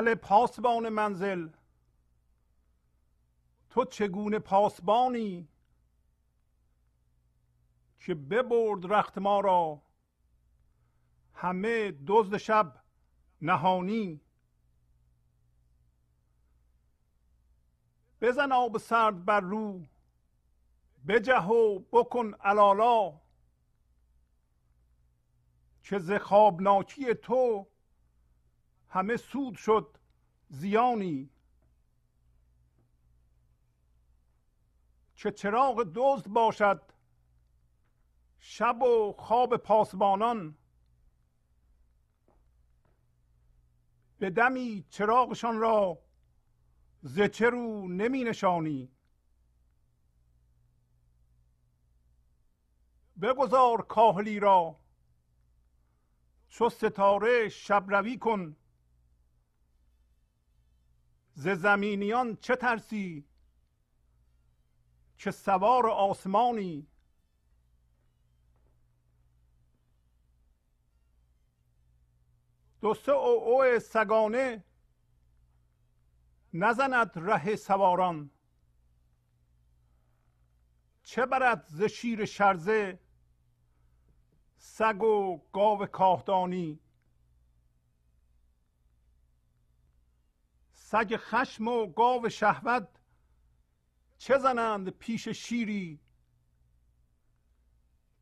هل پاسبان منزل. تو چگونه پاسبانی؟ که ببرد رخت ما را؟ همه دزد شب نهانی. بزن آب سرد بر رو بجه و بکن علالا. که ز خوابناکی تو همه سود شد زیانی. چه چراغ دزد باشد شب و خواب پاسبانان. به دمی چراغشان را ز رو نمی نشانی. بگذار کاهلی را چو ستاره شب روی کن. ز زمینیان چه ترسی؟ که سوار آسمانی؟ دو سه او او سگانه نزند ره سواران. چه برد ز شیر شرزه سگ و گاو کاهدانی؟ سگ خشم و گاو شهوت چه زنند پیش شیری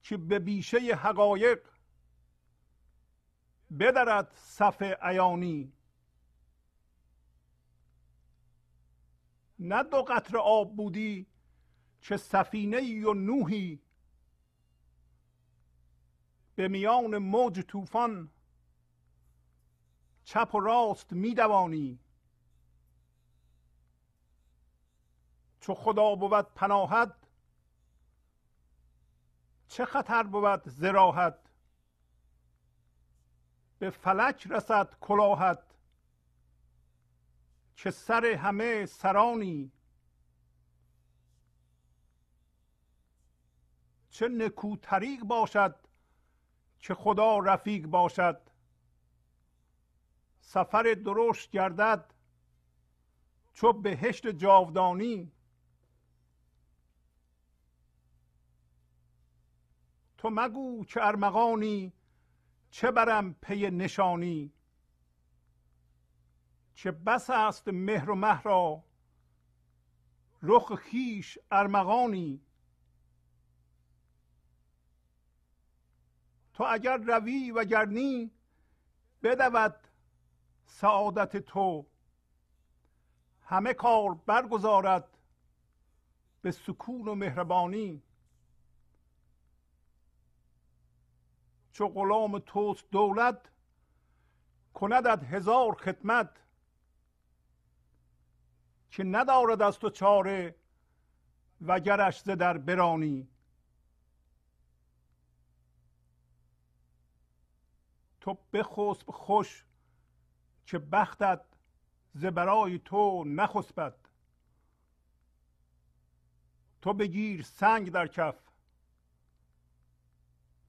که به بیشه حقایق بدرد صف عیانی؟ نه دو قطر آب بودی چه سفینه و نوحی؟ به میان موج طوفان چپ و راست میدوانی؟ چو خدا بود پناهت چه خطر بود زراحت؟ به فلک رسد کلاهت که سر همه سرانی؟ چه نکو طریق باشد که خدا رفیق باشد؟ سفر درشت گردد چو بهشت جاودانی؟ تو مگو که ارمغانی چه برم پی نشانی. چه بس است مهر و مه را رخ خیش ارمغانی. تو اگر روی و گرنی بدود سعادت تو. همه کار برگزارد به سکون و مهربانی. چو غلام توست دولت کندت هزار خدمت. که ندارد از تو چاره وگرش ز در برانی. تو بخسب خوش که بختت ز برای تو نخسبد. تو بگیر سنگ در کف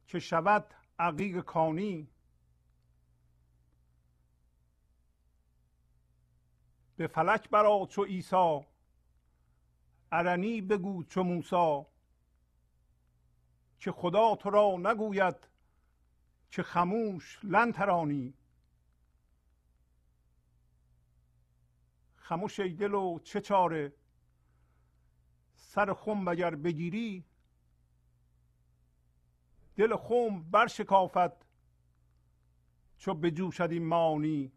که شود عقیق کانی. به فلک برا چو عیسی. ارنی بگو چو موسی. که خدا تو را نگوید که خموش لن ترانی. خموش ای دل و چه چاره؟ سر خم اگر بگیری دل خم بر شکافت چو بجوشد این معانی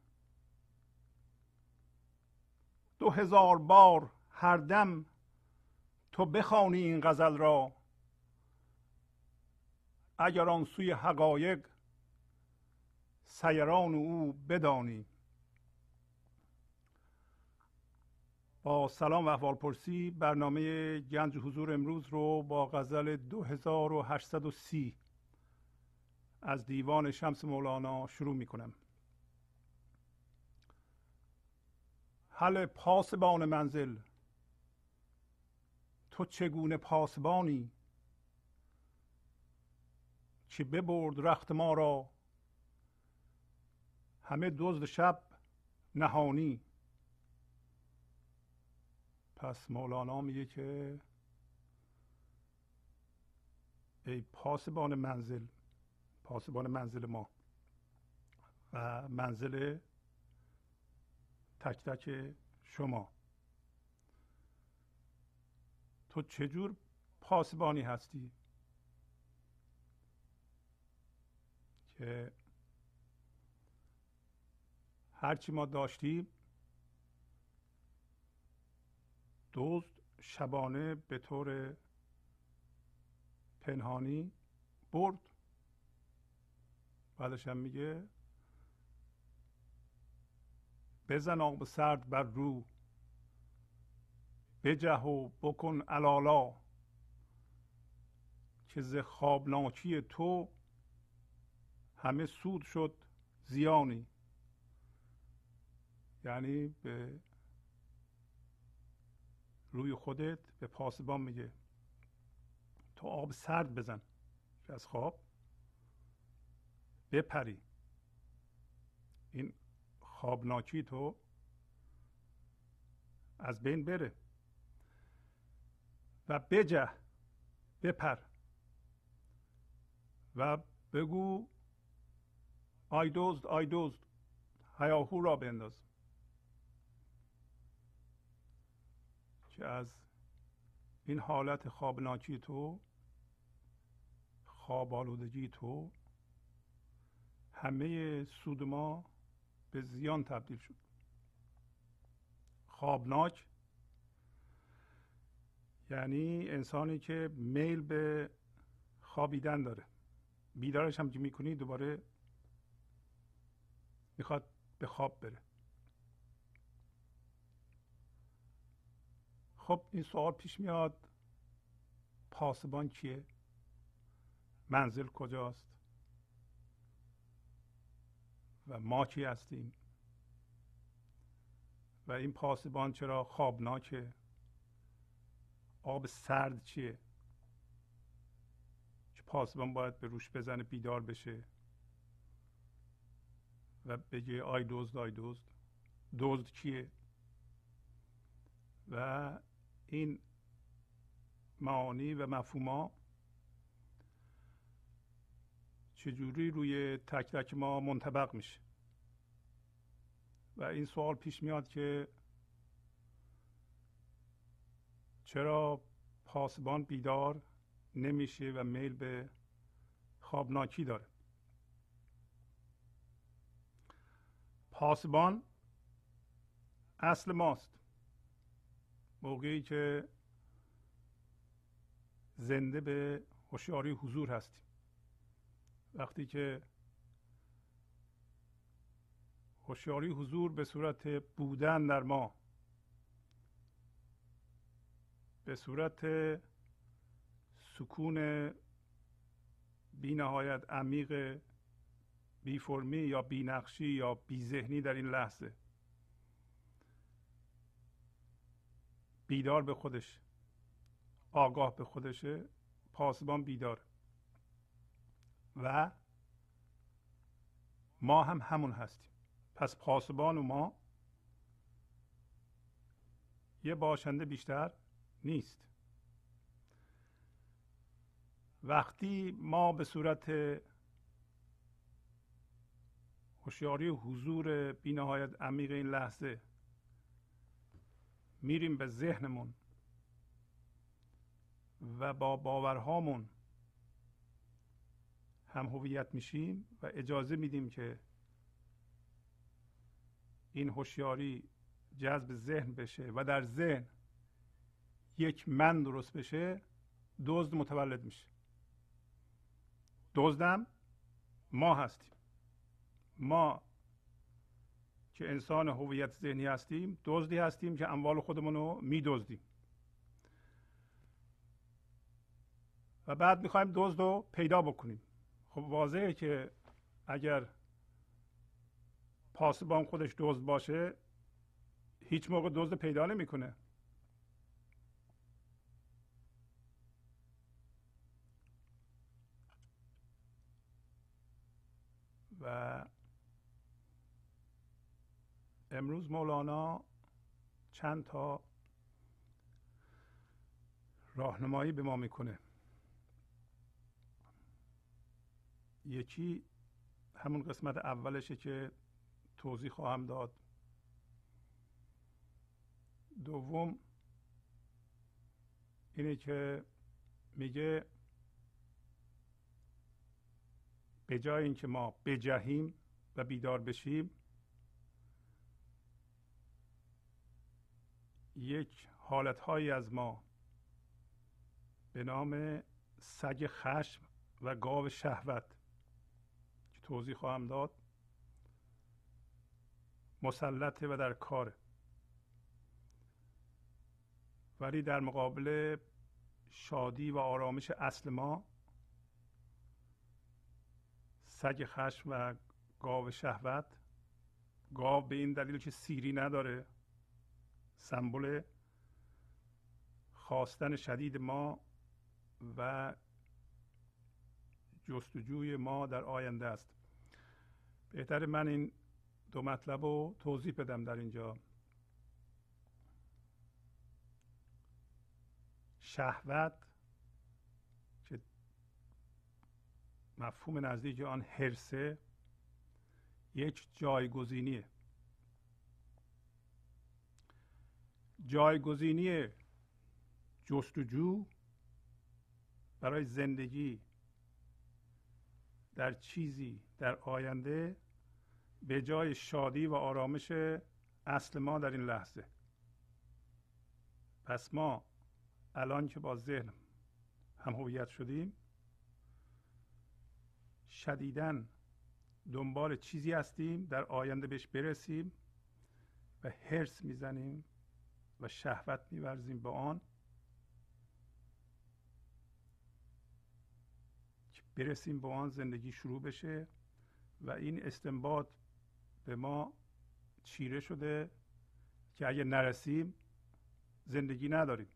دو هزار بار هر دم تو بخوانی این غزل را. اگر آن سوی حقایق سیران او بدانی. با سلام و احوال پرسی برنامه گنج حضور امروز رو با غزل 2830 از دیوان شمس مولانا شروع می کنم حل پاسبان منزل تو چگونه پاسبانی؟ که ببرد رخت ما را؟ همه دزد شب نهانی. پس مولانا میگه که ای پاسبان منزل پاسبان منزل ما و منزل تک تک شما. تو چجور پاسبانی هستی؟ که هرچی ما داشتیم دزد شبانه به طور پنهانی برد. بعدش هم میگه بزن آب سرد بر رو بجه و بکن علالا که ز خوابناکی تو همه سود شد زیانی. یعنی به روی خودت به پاسبان میگه. تو آب سرد بزن از خواب بپری. این خوابناکی تو از بین بره. و بجه بپر. و بگو آی دوزد آی دوزد هیاهو را بنداز. که از این حالت خوابناکی تو خواب آلودگی تو همه سود ما به زیان تبدیل شد. خوابناک یعنی انسانی که میل به خوابیدن داره. بیدارش هم که می‌کنی دوباره می‌خواد به خواب بره. خب این سوال پیش میاد پاسبان کیه؟ منزل کجاست؟ و ما کی هستیم؟ و این پاسبان چرا خوابناکه؟ آب سرد چیه؟ که پاسبان باید به روش بزنه بیدار بشه؟ و بگه آی دزد آی دزد. دزد کیه؟ و این معانی و مفهوما چجوری روی تک تک ما منطبق میشه. و این سوال پیش میاد که چرا پاسبان بیدار نمیشه و میل به خوابناکی داره؟ پاسبان اصل ماست. موقعی که زنده به هوشیاری حضور هستیم. وقتی که هوشیاری حضور به صورت بودن در ما به صورت سکون بی نهایت عمیق بی فرمی یا بی نقشی یا بی ذهنی در این لحظه بیدار به خودش آگاه به خودشه پاسبان بیدار و ما هم همون هستیم. پس پاسبان و ما یه باشنده بیشتر نیست. وقتی ما به صورت هوشیاری حضور بینهایت عمیق این لحظه میریم به ذهنمون و با باورهامون هم هویت میشیم و اجازه میدیم که این هوشیاری جذب ذهن بشه و در ذهن یک من درست بشه دزد متولد میشه. دزدم ما هستیم. ما که انسان هویت ذهنی هستیم دزدی هستیم که اموال خودمون رو میدزدیم. و بعد می‌خوایم دزد رو پیدا بکنیم. خب واضحه که اگر پاسبان خودش دزد باشه هیچ موقع دزد پیدا نمی‌کنه. و امروز مولانا چند تا راهنمایی به ما می‌کنه. یکی همون قسمت اولشه که توضیح خواهم داد. دوم اینه که میگه به جای اینکه ما بجهیم و بیدار بشیم یک حالتهایی از ما به نام سگ خشم و گاو شهوت توضیح خواهم داد. مسلطه و در کاره ولی در مقابل شادی و آرامش اصل ما سگ خشم و گاو شهوت گاو به این دلیل که سیری نداره سمبل خواستن شدید ما و جستجوی ما در آینده است. بهتر من این دو مطلب رو توضیح بدم در اینجا. شهوت که مفهوم نزدیک آن حرسه یک جایگزینیه. جایگزینی جستجو برای زندگی در چیزی در آینده به جای شادی و آرامش اصل ما در این لحظه. پس ما الان که با ذهن هم هویت شدیم شدیدن دنبال چیزی هستیم در آینده بهش برسیم و هرس می‌زنیم و شهوت میورزیم به آن. برسیم به آن زندگی شروع بشه و این استنباط به ما چیره شده که اگه نرسیم زندگی نداریم.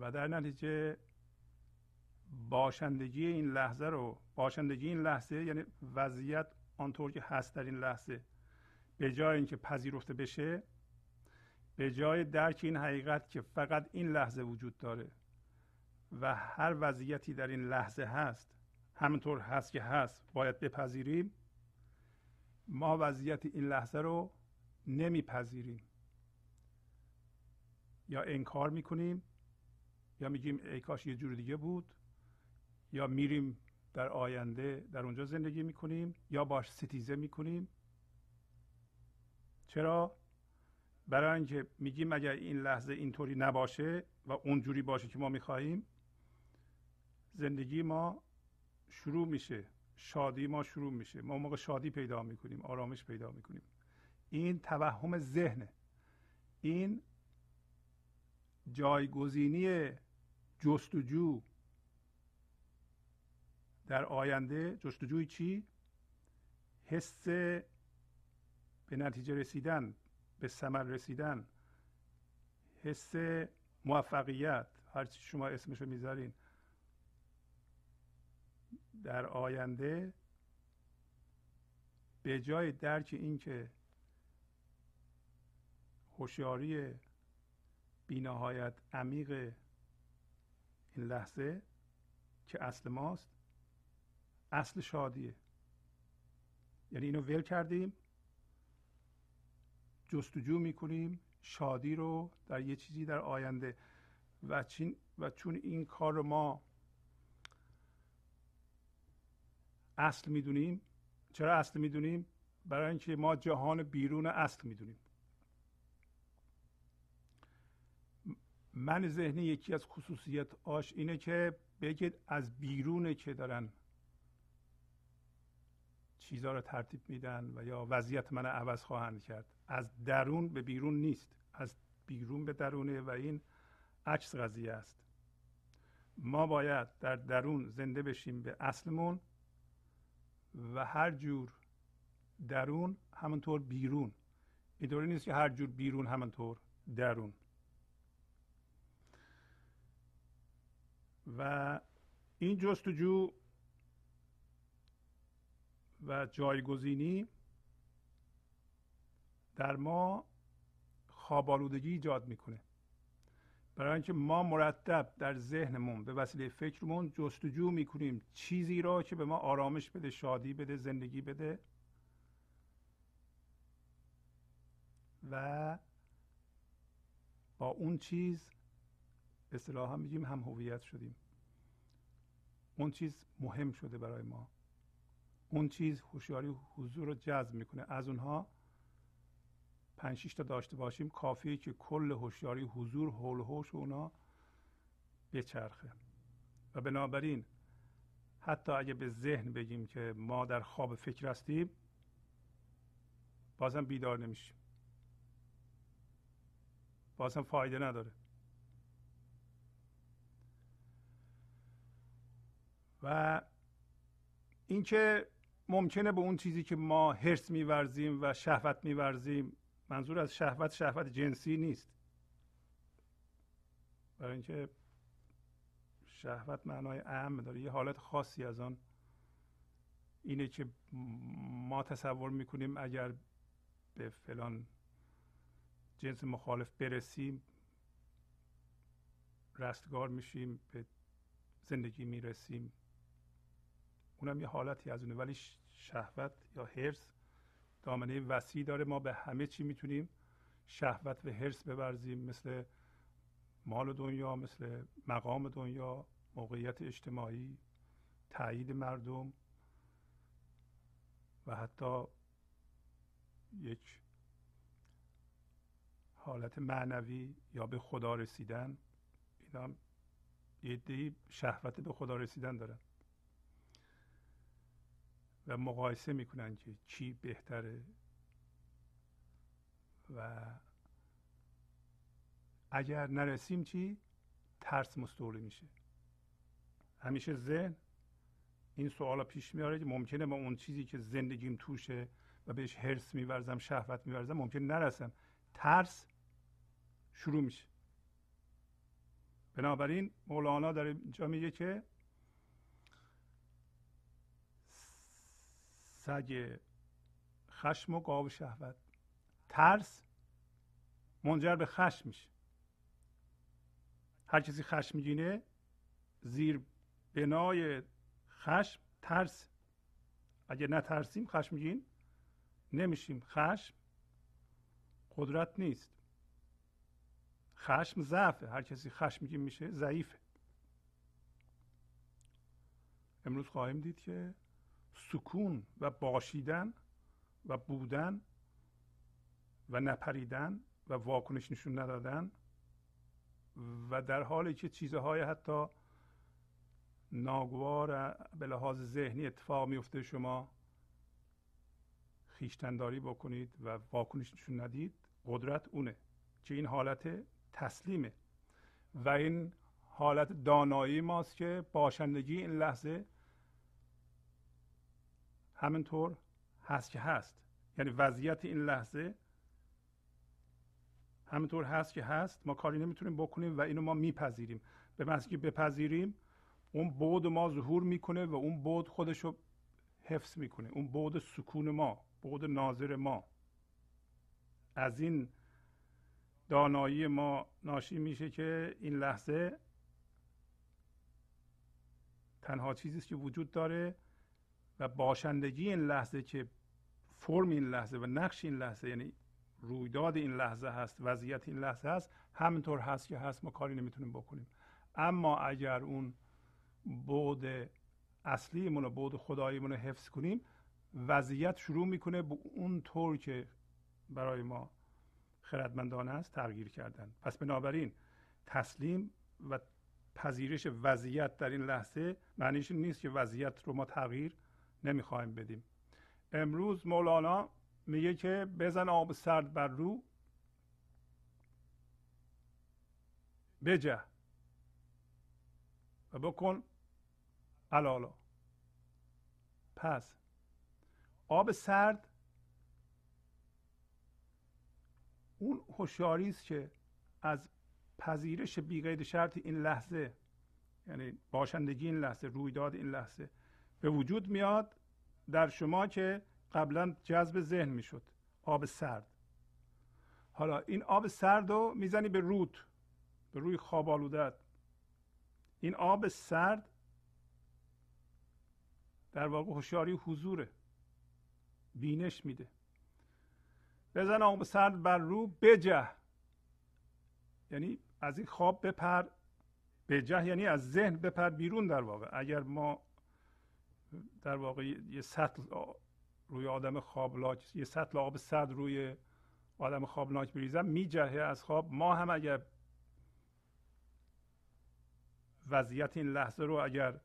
و در نتیجه باشندگی این لحظه رو باشندگی این لحظه یعنی وضعیت آنطور که هست در این لحظه به جای اینکه پذیرفته بشه به جای درک این حقیقت که فقط این لحظه وجود داره. و هر وضعیتی در این لحظه هست همینطور هست که هست باید بپذیریم. ما وضعیت این لحظه رو نمیپذیریم. یا انکار می‌کنیم یا میگیم ای کاش یه جور دیگه بود یا میریم در آینده در اونجا زندگی می‌کنیم یا باش ستیزه می‌کنیم. چرا؟ برای اینکه میگیم اگر این لحظه اینطوری نباشه و اونجوری باشه که ما می‌خواهیم زندگی ما شروع میشه شادی ما شروع میشه. ما موقع شادی پیدا می‌کنیم آرامش پیدا می‌کنیم. این توهم ذهنه. این جایگزینی جستجو در آینده. جستجوی چی؟ حس به نتیجه رسیدن به ثمر رسیدن. حس موفقیت. هر چی شما اسمشو می‌ذارین. در آینده به جای درک اینکه هوشیاری بینهایت عمیق این لحظه که اصل ماست اصل شادیه. یعنی اینو ول کردیم جستجو می‌کنیم شادی رو در یه چیزی در آینده. و, و چون این کار رو ما اصل می‌دونیم. چرا اصل می‌دونیم؟ برای اینکه ما جهان بیرون اصل می‌دونیم. من ذهنی یکی از خصوصیت آش اینه که بگید از بیرونه که دارن چیزها رو ترتیب میدن و یا وضعیت من عوض خواهند کرد. از درون به بیرون نیست. از بیرون به درونه و این عکس قضیه است. ما باید در درون زنده بشیم به اصلمون. و هر جور درون همونطور بیرون. اینطوری نیست که هر جور بیرون همونطور درون. و این جستجو و جایگزینی در ما خوابالودگی ایجاد می‌کنه. برای اینکه ما مرتب در ذهنمون به وسیله فکرمون جستجو می‌کنیم چیزی را که به ما آرامش بده شادی بده زندگی بده. و با اون چیز اصطلاحا میگیم هم هویت شدیم. اون چیز مهم شده برای ما. اون چیز هوشیاری حضور رو جذب می‌کنه. از اونها پنج تا داشته باشیم کافیه که کل هوشیاری حضور حول هوش اونا بچرخه. و بنابراین حتی اگه به ذهن بگیم که ما در خواب فکر هستیم بازم بیدار نمیشیم. بازم فایده نداره. و اینکه ممکنه به اون چیزی که ما حرس میورزیم و شهوت میورزیم منظور از شهوت شهوت جنسی نیست. برای اینکه شهوت معنای اهم داره. یه حالت خاصی از آن اینه که ما تصور می‌کنیم اگر به فلان جنس مخالف برسیم رستگار میشیم به زندگی می‌رسیم. اونم یه حالتی از اونه. ولی شهوت یا حرس دامنه وسیع داره. ما به همه چی می‌تونیم شهوت و حرس ببرزیم مثل مال دنیا مثل مقام دنیا موقعیت اجتماعی تایید مردم و حتی یک حالت معنوی یا به خدا رسیدن. اینا یه شهوت به خدا رسیدن دارن. و مقایسه می‌کنن که چی بهتره و اگر نرسیم چی؟ ترس مستولی میشه. همیشه ذهن این سوالا پیش میاره که ممکنه با اون چیزی که زندگیم توشه و بهش حرس میورزم شهوت میورزم ممکن نرسم. ترس شروع میشه. بنابراین مولانا داره اینجا میگه که سگ خشم و گاو شهوت. ترس منجر به خشم میشه. هر کسی خشمگینه زیر بنای خشم ترس. اگه نترسیم خشمگین نمیشیم. خشم قدرت نیست. خشم ضعفه. هر کسی خشمگین میشه ضعیفه. امروز خواهیم دید که سکون و باشیدن و بودن و نپریدن و واکنش نشون ندادن و در حالی که چیزهای حتی ناگوار به لحاظ ذهنی اتفاق میفته شما خیشتنداری بکنید و واکنش نشون ندید قدرت اونه که این حالت تسلیمه. و این حالت دانایی ماست که باشندگی این لحظه همینطور هست که هست. یعنی وضعیت این لحظه همینطور هست که هست. ما کاری نمی‌تونیم بکنیم و اینو ما میپذیریم. به محض که بپذیریم اون بود ما ظهور می‌کنه و اون بود خودش رو حفظ می‌کنه. اون بود سکون ما بود ناظر ما. از این دانایی ما ناشی میشه که این لحظه تنها چیزی که وجود داره. و باشندگی این لحظه که فرم این لحظه و نقش این لحظه یعنی رویداد این لحظه هست وضعیت این لحظه هست همینطور هست که هست ما کاری نمی‌تونیم بکنیم. اما اگر اون بود اصلیمون و بود خداییمون رو حفظ کنیم وضعیت شروع می‌کنه به اون طور که برای ما خردمندانه است تغییر کردن. پس بنابراین تسلیم و پذیرش وضعیت در این لحظه معنیش نیست که وضعیت رو ما تغییر نمی‌خوایم بدیم. امروز مولانا میگه که بزن آب سرد بر رو. بجه. و بکن علالا. پس. آب سرد اون هوشیاری است که از پذیرش بیقید شرط این لحظه یعنی باشندگی این لحظه رویداد این لحظه به وجود میاد در شما که قبلا جذب ذهن می‌شد آب سرد. حالا این آب سرد رو می‌زنی به رود به روی خواب آلودت این آب سرد در واقع هوشیاری حضوره. بینش میده. بزن آب سرد بر رو بجه. یعنی از این خواب بپر بجه یعنی از ذهن بپر بیرون در واقع. اگر ما در واقع یه سطل روی آدم خوابناک یه سطل آب سرد روی آدم خوابناک بریزم میجهه از خواب. ما هم اگر وضعیت این لحظه رو اگر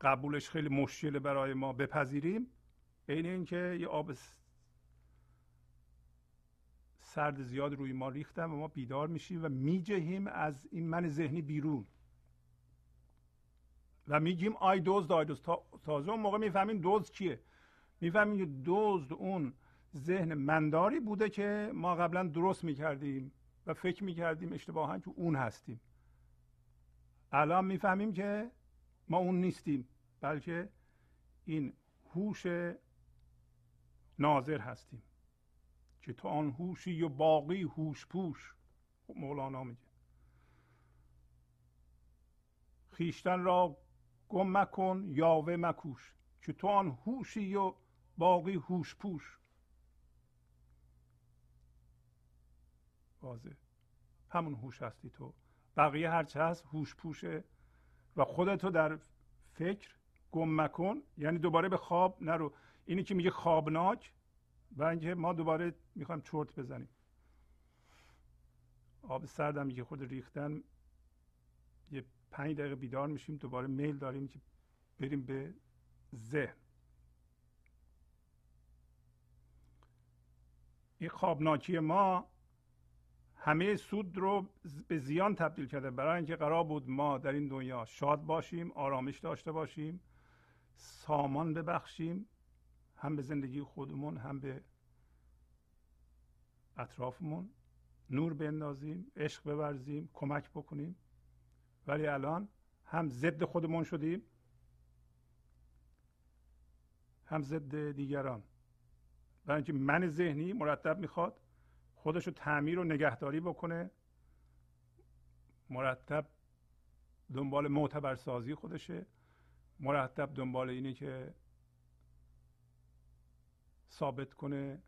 قبولش خیلی مشکل برای ما بپذیریم عین اینکه یه آب سرد زیاد روی ما ریختم و ما بیدار میشیم و میجهیم از این من ذهنی بیرون. و میگیم آی دزد آی دزد. تازه اون موقع می‌فهمیم دزد کیه می‌فهمیم که دزد اون ذهن منداری بوده که ما قبلا درست می‌کردیم و فکر می‌کردیم اشتباها که اون هستیم. الان می‌فهمیم که ما اون نیستیم بلکه این هوش ناظر هستیم. که تو آن هوشی و باقی هوش پوش مولانا میگه. خیشتن را گم مکن یاوه مکوش که تو آن هوشی و باقی هوش پوش. واضح. همون هوش هستی تو. بقیه هرچه هست هوش پوشه و خودتو در فکر گم مکن. یعنی دوباره به خواب نرو. اینی که میگه خوابناک و اینکه ما دوباره می‌خوایم چرت بزنیم. آب سردم میگه خود ریختن یه پنج دقیقه بیدار میشیم دوباره میل داریم که بریم به ذهن. این خوابناکی ما همه سود رو به زیان تبدیل کرده. برای اینکه قرار بود ما در این دنیا شاد باشیم آرامش داشته باشیم سامان ببخشیم هم به زندگی خودمون هم به اطرافمون نور بندازیم عشق بورزیم کمک بکنیم. ولی الان هم ضد خودمون شدیم هم ضد دیگران. برای اینکه من ذهنی مرتب می‌خواد خودش رو تعمیر و نگهداری بکنه مرتب دنبال معتبرسازی خودشه مرتب دنبال اینه که ثابت کنه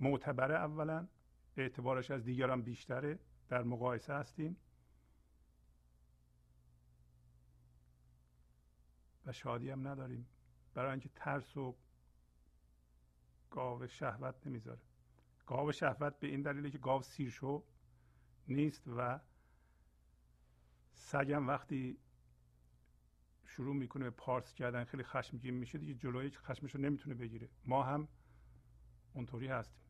معتبره اولا اعتبارش از دیگران بیشتره در مقایسه هستیم. و شادی هم نداریم. برای اینکه ترس و گاو شهوت نمی‌ذاره. گاو شهوت به این دلیله که گاو سیرشو نیست و سگم وقتی شروع می‌کنه به پارس کردن خیلی خشمگین میشه دیگه جلوی خشمش رو نمی‌تونه بگیره. ما هم اونطوری هستیم.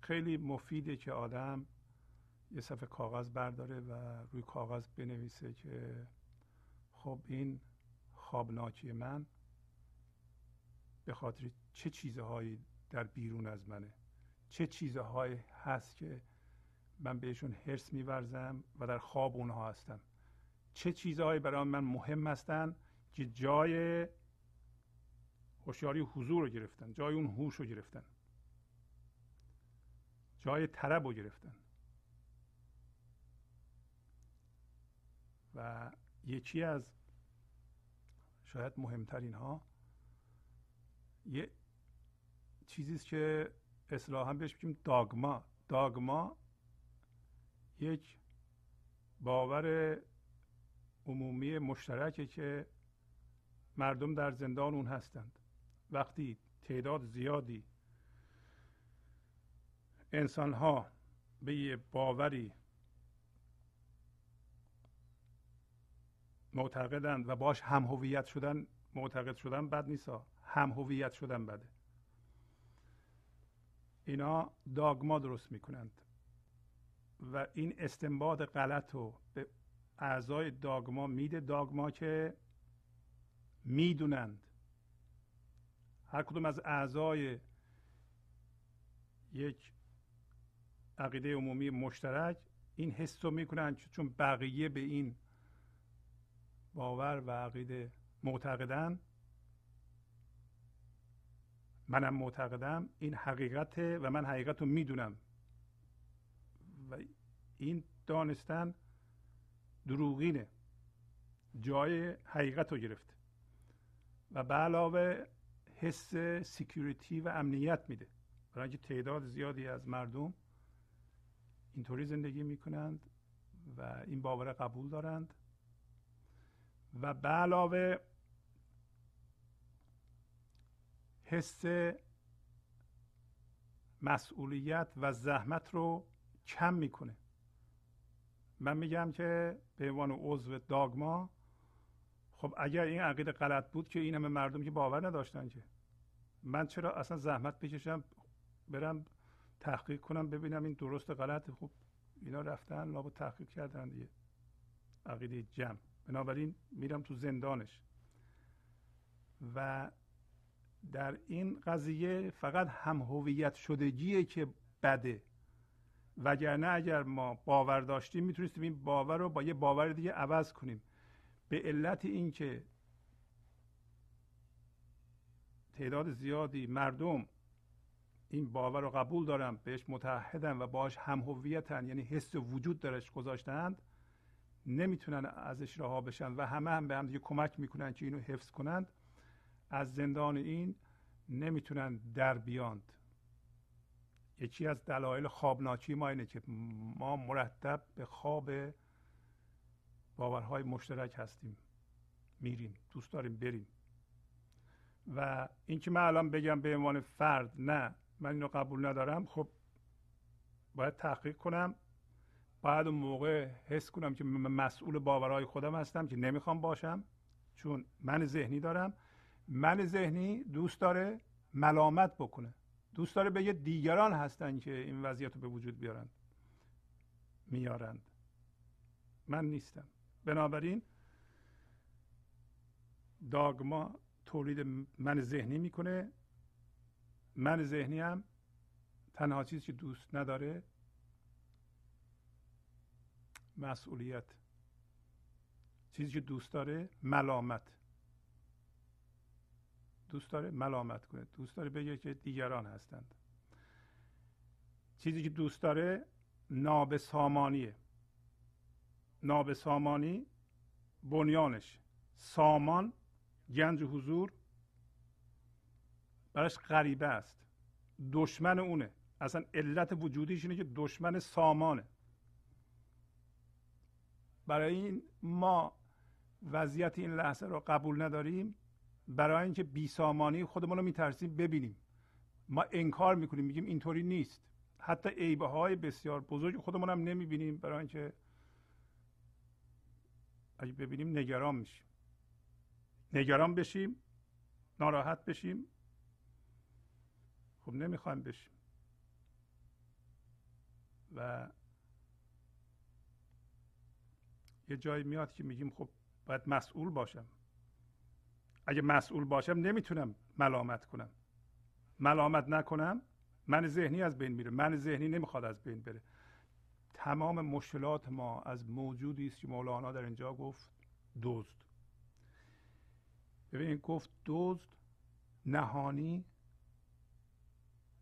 خیلی مفیده که آدم یه صفحه کاغذ برداره و روی کاغذ بنویسه که خب این خوابناکی من به خاطر چه چیزهایی در بیرون از منه؟ چه چیزهایی هست که من بهشون حرس میورزم و در خواب اونها هستم؟ چه چیزهایی برای من مهم هستن که جای هوشیاری حضور رو گرفتن جای اون هوش رو گرفتن جای طرب رو گرفتن؟ و یکی از شاید مهمترین ها یه چیزی که اصلاحا بهش میگیم داگما. داگما یک باور عمومی مشترکه که مردم در زندان اون هستند. وقتی تعداد زیادی انسان ها به یه باوری معتقدند و باش هم هویت شدن معتقد شدن بد نیست هم هویت شدن بده. اینا داگما درست می‌کنند. و این استنباط غلط رو به اعضای داگما میده. داگما که می‌دونند. هر کدوم از اعضای یک عقیده عمومی مشترک این حس رو می‌کنن چون بقیه به این باور و عقیده معتقدن. منم معتقدم. این حقیقته و من حقیقت رو می‌دونم. و این دانستن دروغینه. جای حقیقت رو گرفته و به علاوه حس سیکیوریتی و امنیت میده. برای اینکه تعداد زیادی از مردم اینطوری زندگی می‌کنند و این باور قبول دارند. و به علاوه حس مسئولیت و زحمت رو کم می‌کنه. من میگم که به عنوان عضو داگما خب اگر این عقیده غلط بود که این همه مردم که باور نداشتن که. من چرا اصلا زحمت بکشم برم تحقیق کنم ببینم این درست غلط خب اینا رفتن لابو تحقیق کردن دیگه. عقیده جمع. بنابراین میرم تو زندانش. و در این قضیه فقط هم هویت شدگیه که بده. وگرنه اگر ما باور داشتیم می‌تونستیم این باور رو با یه باور دیگه عوض کنیم. به علت اینکه تعداد زیادی مردم این باور رو قبول دارن بهش متحدن و باش هم هویتن یعنی حس وجود درش گذاشتند نمی‌تونن ازش رها بشن و همه هم به هم دیگه کمک می‌کنن که اینو حفظ کنند. از زندان این نمی‌تونن در بیاند. یکی از دلایل خوابناکی ما اینه که ما مرتب به خواب باورهای مشترک هستیم. میریم دوست داریم بریم. و اینکه من الان بگم به عنوان فرد نه من اینو قبول ندارم خب باید تحقیق کنم. بعد اون موقع حس کنم که مسئول باورهای خودم هستم که نمی‌خوام باشم چون من ذهنی دارم. من ذهنی دوست داره ملامت بکنه. دوست داره بگه دیگران هستن که این وضعیت رو به وجود بیارند میارند. من نیستم. بنابراین داگما تولید من ذهنی می‌کنه. من ذهنی هم تنها چیزی که دوست نداره مسئولیت. چیزی که دوست داره ملامت. دوست داره ملامت کنه. دوست داره بگه که دیگران هستند. چیزی که دوست داره نابسامانیه. نابسامانی بنیانش. سامان گنج حضور. براش غریبه است. دشمن اونه. اصلا علت وجودیش اینه که دشمن سامانه. برای این ما وضعیت این لحظه رو قبول نداریم. برای اینکه بیسامانی خودمون رو میترسیم ببینیم. ما انکار می‌کنیم میگیم اینطوری نیست. حتی عیبه های بسیار بزرگ خودمون هم نمی‌بینیم برای اینکه اگه ببینیم نگران میشیم. نگران بشیم ناراحت بشیم. خب نمی‌خوایم بشیم. و یه جایی میاد که میگیم خب باید مسئول باشم. اگه مسئول باشم نمی‌تونم ملامت کنم. ملامت نکنم من ذهنی از بین میره. من ذهنی نمی‌خواد از بین بره. تمام مشکلات ما از موجودی است که مولانا در اینجا گفت دزد. ببینید گفت دزد نهانی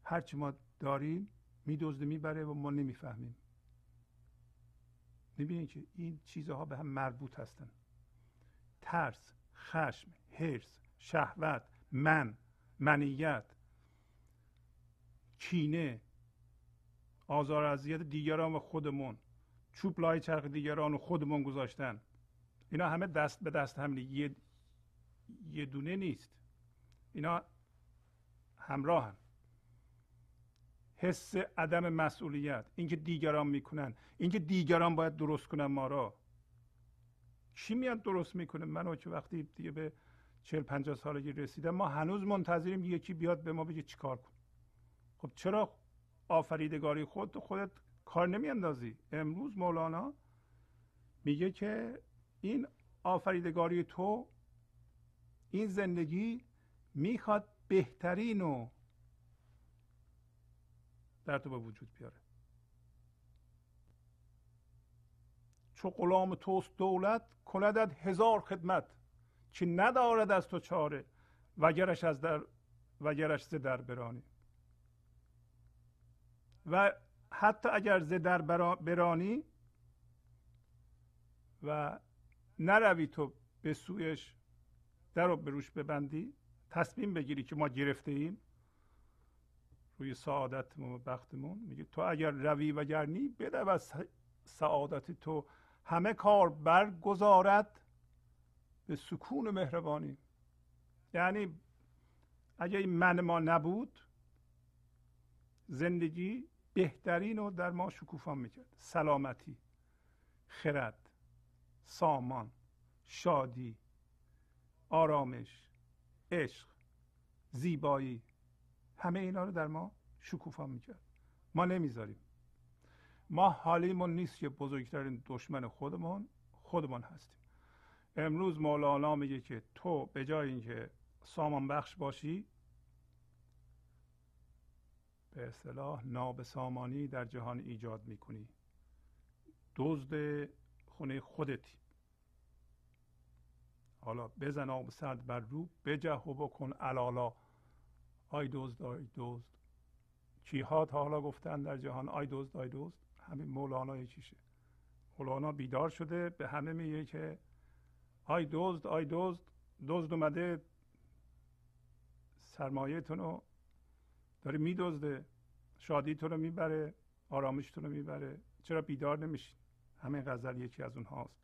هرچی ما داریم میدزده می‌بره و ما نمی‌فهمیم. می‌بینید که این چیزها به هم مربوط هستن. ترس خشم حرس شهوت من منیت کینه آزار اذیت دیگران و خودمون چوب لای چرخ دیگران و خودمون گذاشتن. اینا همه دست به دست هم یه یه دونه نیست. اینا همراه هم. حس عدم مسئولیت اینکه دیگران می‌کنن اینکه دیگران باید درست کنن ما را. چی میاد درست می‌کنه؟ منو که وقتی دیگه به چهل پنجاه سالگی رسیدم ما هنوز منتظریم یکی بیاد به ما بگه چیکار کن. خب چرا آفریدگاری خود خودت کار نمیاندازی؟ امروز مولانا میگه که این آفریدگاری تو این زندگی می‌خواد بهترین رو در تو به وجود بیاره. چو غلام توست دولت کندد هزار خدمت. که ندارد از تو چاره وگرش از در و گرش ز در برانی. و حتی اگر ز در برانی و نروی تو به سویش در رو به روش ببندی تصمیم بگیری که ما گرفته ایم. روی سعادتمون و بختمون. میگه تو اگر روی و گرنی بده از سعادت تو. همه کار برگزارد. به سکون مهربانی. یعنی اگه این من ما نبود زندگی بهترین رو در ما شکوفا می‌کرد. سلامتی خرد سامان شادی آرامش عشق زیبایی. همه اینا رو در ما شکوفا می‌کرد. ما نمی‌ذاریم. ما حالیمون نیست که بزرگترین دشمن خودمون خودمون هستیم. امروز مولانا میگه که تو به جای اینکه سامان بخش باشی به اصطلاح نابسامانی در جهان ایجاد می‌کنی. دزد خونه خودتی. حالا بزن آب سرد بر رو بجه و بکن علالا. آی دزد آی دزد کیها تا حالا گفتن در جهان؟ آی دزد آی دزد همین مولانا یکیشه مولانا بیدار شده به همه میگه که آی دزد آی دزد دزد اومده سرمایهتون رو داره میدزده. شادیتون رو می‌بره آرامشتون رو می‌بره. چرا بیدار نمیشین همین غزل یکی از اونهاست.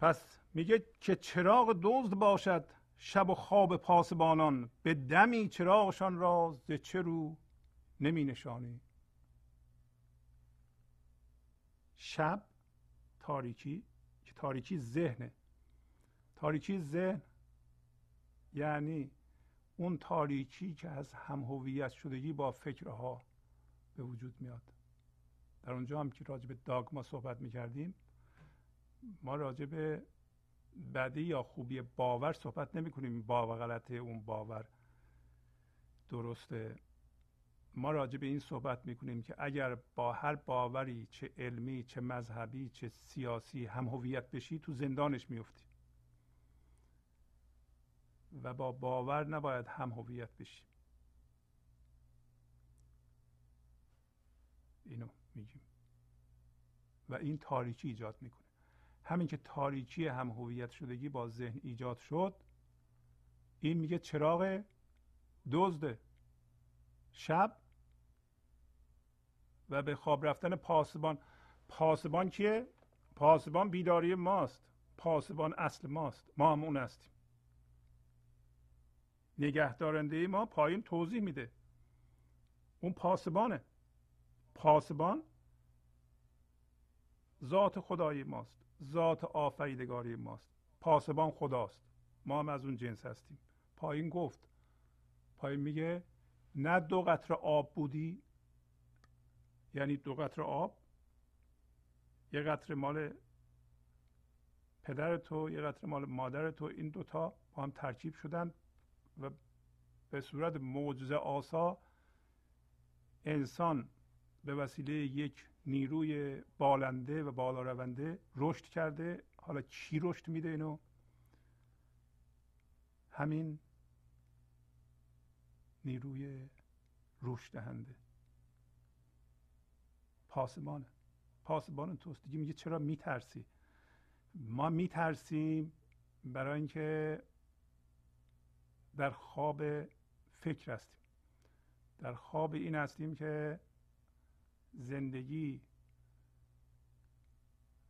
پس میگه که چراغ دزد باشد. شب و خواب پاسبانان به دمی چراغشان را ز چه رو نمی نشانی. شب تاریکی که تاریکی ذهنه. تاریکی ذهن یعنی اون تاریکی که از هم هویت شدگی با فکرها به وجود میاد. در اونجا هم که راجع به داگما صحبت می‌کردیم ما راجع به بدی یا خوبی باور صحبت نمی کنیم باور غلطه اون باور درسته. ما راجع به این صحبت می کنیم که اگر با هر باوری چه علمی چه مذهبی چه سیاسی هم هویت بشی تو زندانش میفتی و با باور نباید هم هویت بشی. اینو میگیم. و این تاریکی ایجاد می‌کنه. همین که تاریکی هم هویت شدگی با ذهن ایجاد شد این میگه چراغ دزده شب و به خواب رفتن پاسبان پاسبان کیه؟ پاسبان بیداری ماست. پاسبان اصل ماست. ما هم اون هستیم. نگهدارنده ما پایین توضیح میده. اون پاسبانه. پاسبان ذات خدای ماست. ذات آفریدگاری ماست. پاسبان خداست. ما هم از اون جنس هستیم. پایین گفت. پایین میگه نه دو قطره آب بودی. یعنی دو قطره آب. یه قطره مال پدر تو یه قطره مال مادر تو. این دوتا با هم ترکیب شدن و به صورت معجزه آسا انسان به وسیله یک نیروی بالنده و بالا رونده رشد کرده. حالا چی رشد میده اینو؟ همین نیروی رشد دهنده. پاسبانه. پاسبان توست. دیگه میگه چرا میترسی؟ ما میترسیم برای اینکه در خواب فکر هستیم. در خواب این هستیم که زندگی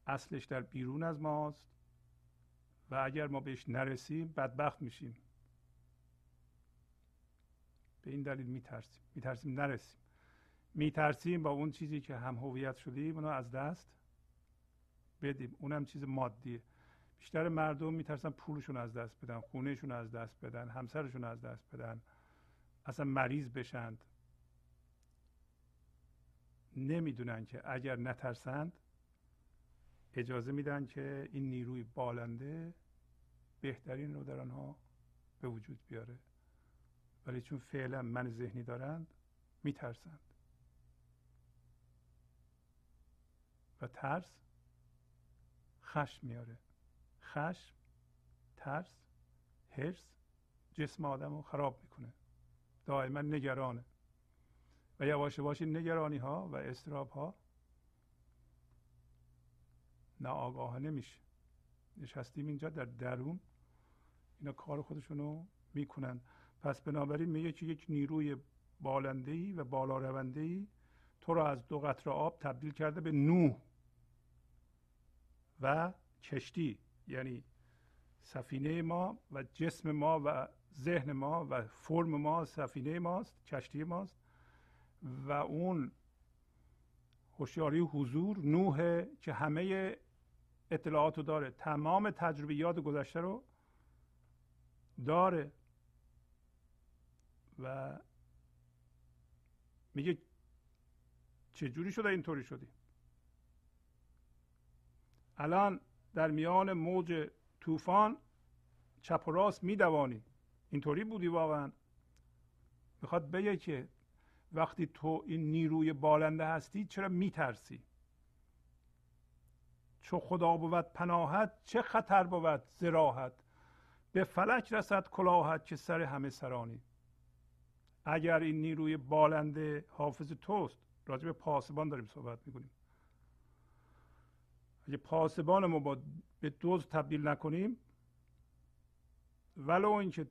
اصلش در بیرون از ماست و اگر ما بهش نرسیم بدبخت میشیم. به این دلیل میترسیم. میترسیم نرسیم. میترسیم با اون چیزی که هم هویت شدیم اونو از دست بدیم. اونم چیز مادیه. بیشتر مردم میترسن پولشون از دست بدن خونهشون از دست بدن همسرشون از دست بدن. اصلا مریض بشند. نمی‌دونن که اگر نترسند اجازه میدن که این نیروی بالنده بهترین رو در آنها به وجود بیاره. ولی چون فعلا من ذهنی دارند میترسند. و ترس خشم میاره خشم ترس هرس جسم آدم رو خراب می‌کنه. دائما نگرانه. و یواش یواش نگرانی ها و استراب ها ناآگاهانه میشه. نشستیم اینجا در درون. اینا کار خودشونو می‌کنن. پس بنابراین میگه که یک نیروی بالنده ای و بالا رونده ای تو رو از دو قطره آب تبدیل کرده به نوح و کشتی. یعنی سفینه ما و جسم ما و ذهن ما و فرم ما سفینه ماست کشتی ماست. و اون هوشیاری حضور نوح که همه اطلاعات رو داره تمام تجربیات گذشته رو داره و میگه چجوری شده اینطوری شدی؟ الان در میان موج طوفان چپ و راست میدوانی. اینطوری بودی واقعا؟ می‌خواد بگه که وقتی تو این نیروی بالنده هستی چرا میترسی؟ چو خدا بود پناهت چه خطر بود زراحت؟ به فلک رسد کلاهت که سر همه سرانی. اگر این نیروی بالنده حافظ توست راجع به پاسبان داریم صحبت می‌کنیم. اگه پاسبان ما با به دوز تبدیل نکنیم ولو اینکه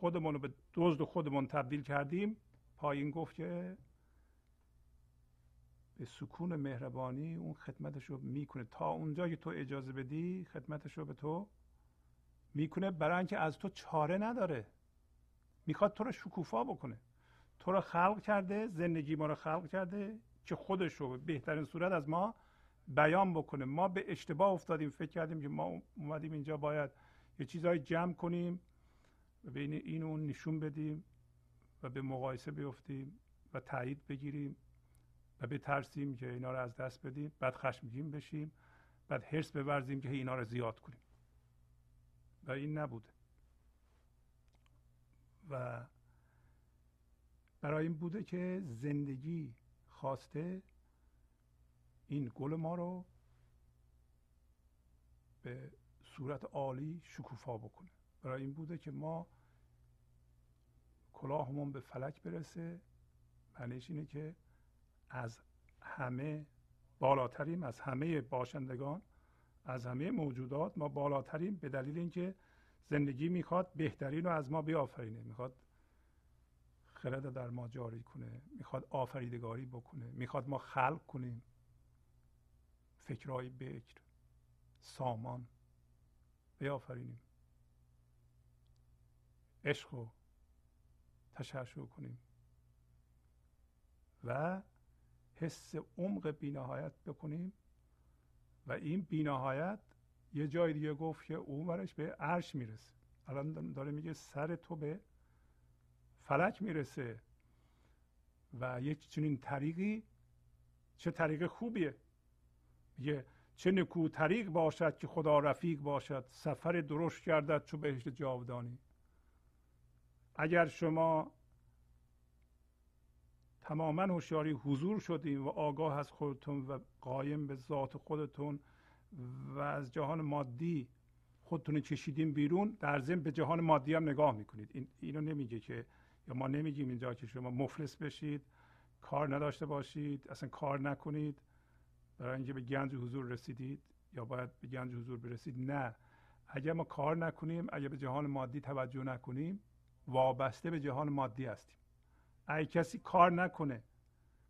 خودمون رو به دزد خودمون تبدیل کردیم. پایین گفت که به سکون مهربانی اون خدمتش رو می‌کنه. تا اونجا که تو اجازه بدی خدمتش رو به تو می‌کنه. برای اینکه از تو چاره نداره. می‌خواد تو رو شکوفا بکنه. تو رو خلق کرده زندگی ما رو خلق کرده که خودش رو به بهترین صورت از ما بیان بکنه. ما به اشتباه افتادیم. فکر کردیم که ما اومدیم اینجا باید یه چیزهای جمع کنیم. و بین این و اون نشون بدیم و به مقایسه بیفتیم و تایید بگیریم و بترسیم که اینا رو از دست بدیم بعد خشمگین بشیم بعد حرس بورزیم که اینا رو زیاد کنیم. و این نبوده. و برای این بوده که زندگی خواسته این گل ما رو به صورت عالی شکوفا بکنه. برای این بوده که ما کلاهمون به فلک برسه. معنیش اینه که از همه بالاتریم از همه باشندگان از همه موجودات ما بالاتریم به دلیل اینکه زندگی می‌خواد بهترین رو از ما بیافرینه. می‌خواد خرد در ما جاری کنه می‌خواد آفریدگاری بکنه می‌خواد ما خلق کنیم. فکرهای بکر سامان بیافرینیم. عشق رو تشعشع کنیم. و حس عمق بینهایت بکنیم. و این بینهایت یه جای دیگه گفت که اون ورش به عرش می‌رسه. الان داره میگه سر تو به فلک می‌رسه. و یک چنین طریقی چه طریق خوبیه. میگه چه نکو طریق باشد که خدا رفیق باشد. سفر درشت گردد چو بهشت جاودانی. اگر شما تماما هوشیاری حضور شدیم و آگاه از خودتون و قایم به ذات خودتون و از جهان مادی خودتون کشیدیم بیرون در ضمن به جهان مادی هم نگاه می‌کنید. این اینو نمیگه که یا ما نمیگیم اینجا که شما مفلس بشید کار نداشته باشید اصلا کار نکنید. برای اینکه به گنج حضور رسیدید یا باید به گنج حضور برسید؟ نه. اگر ما کار نکنیم اگر به جهان مادی توجه نکنیم وابسته به جهان مادی هستیم. اگه کسی کار نکنه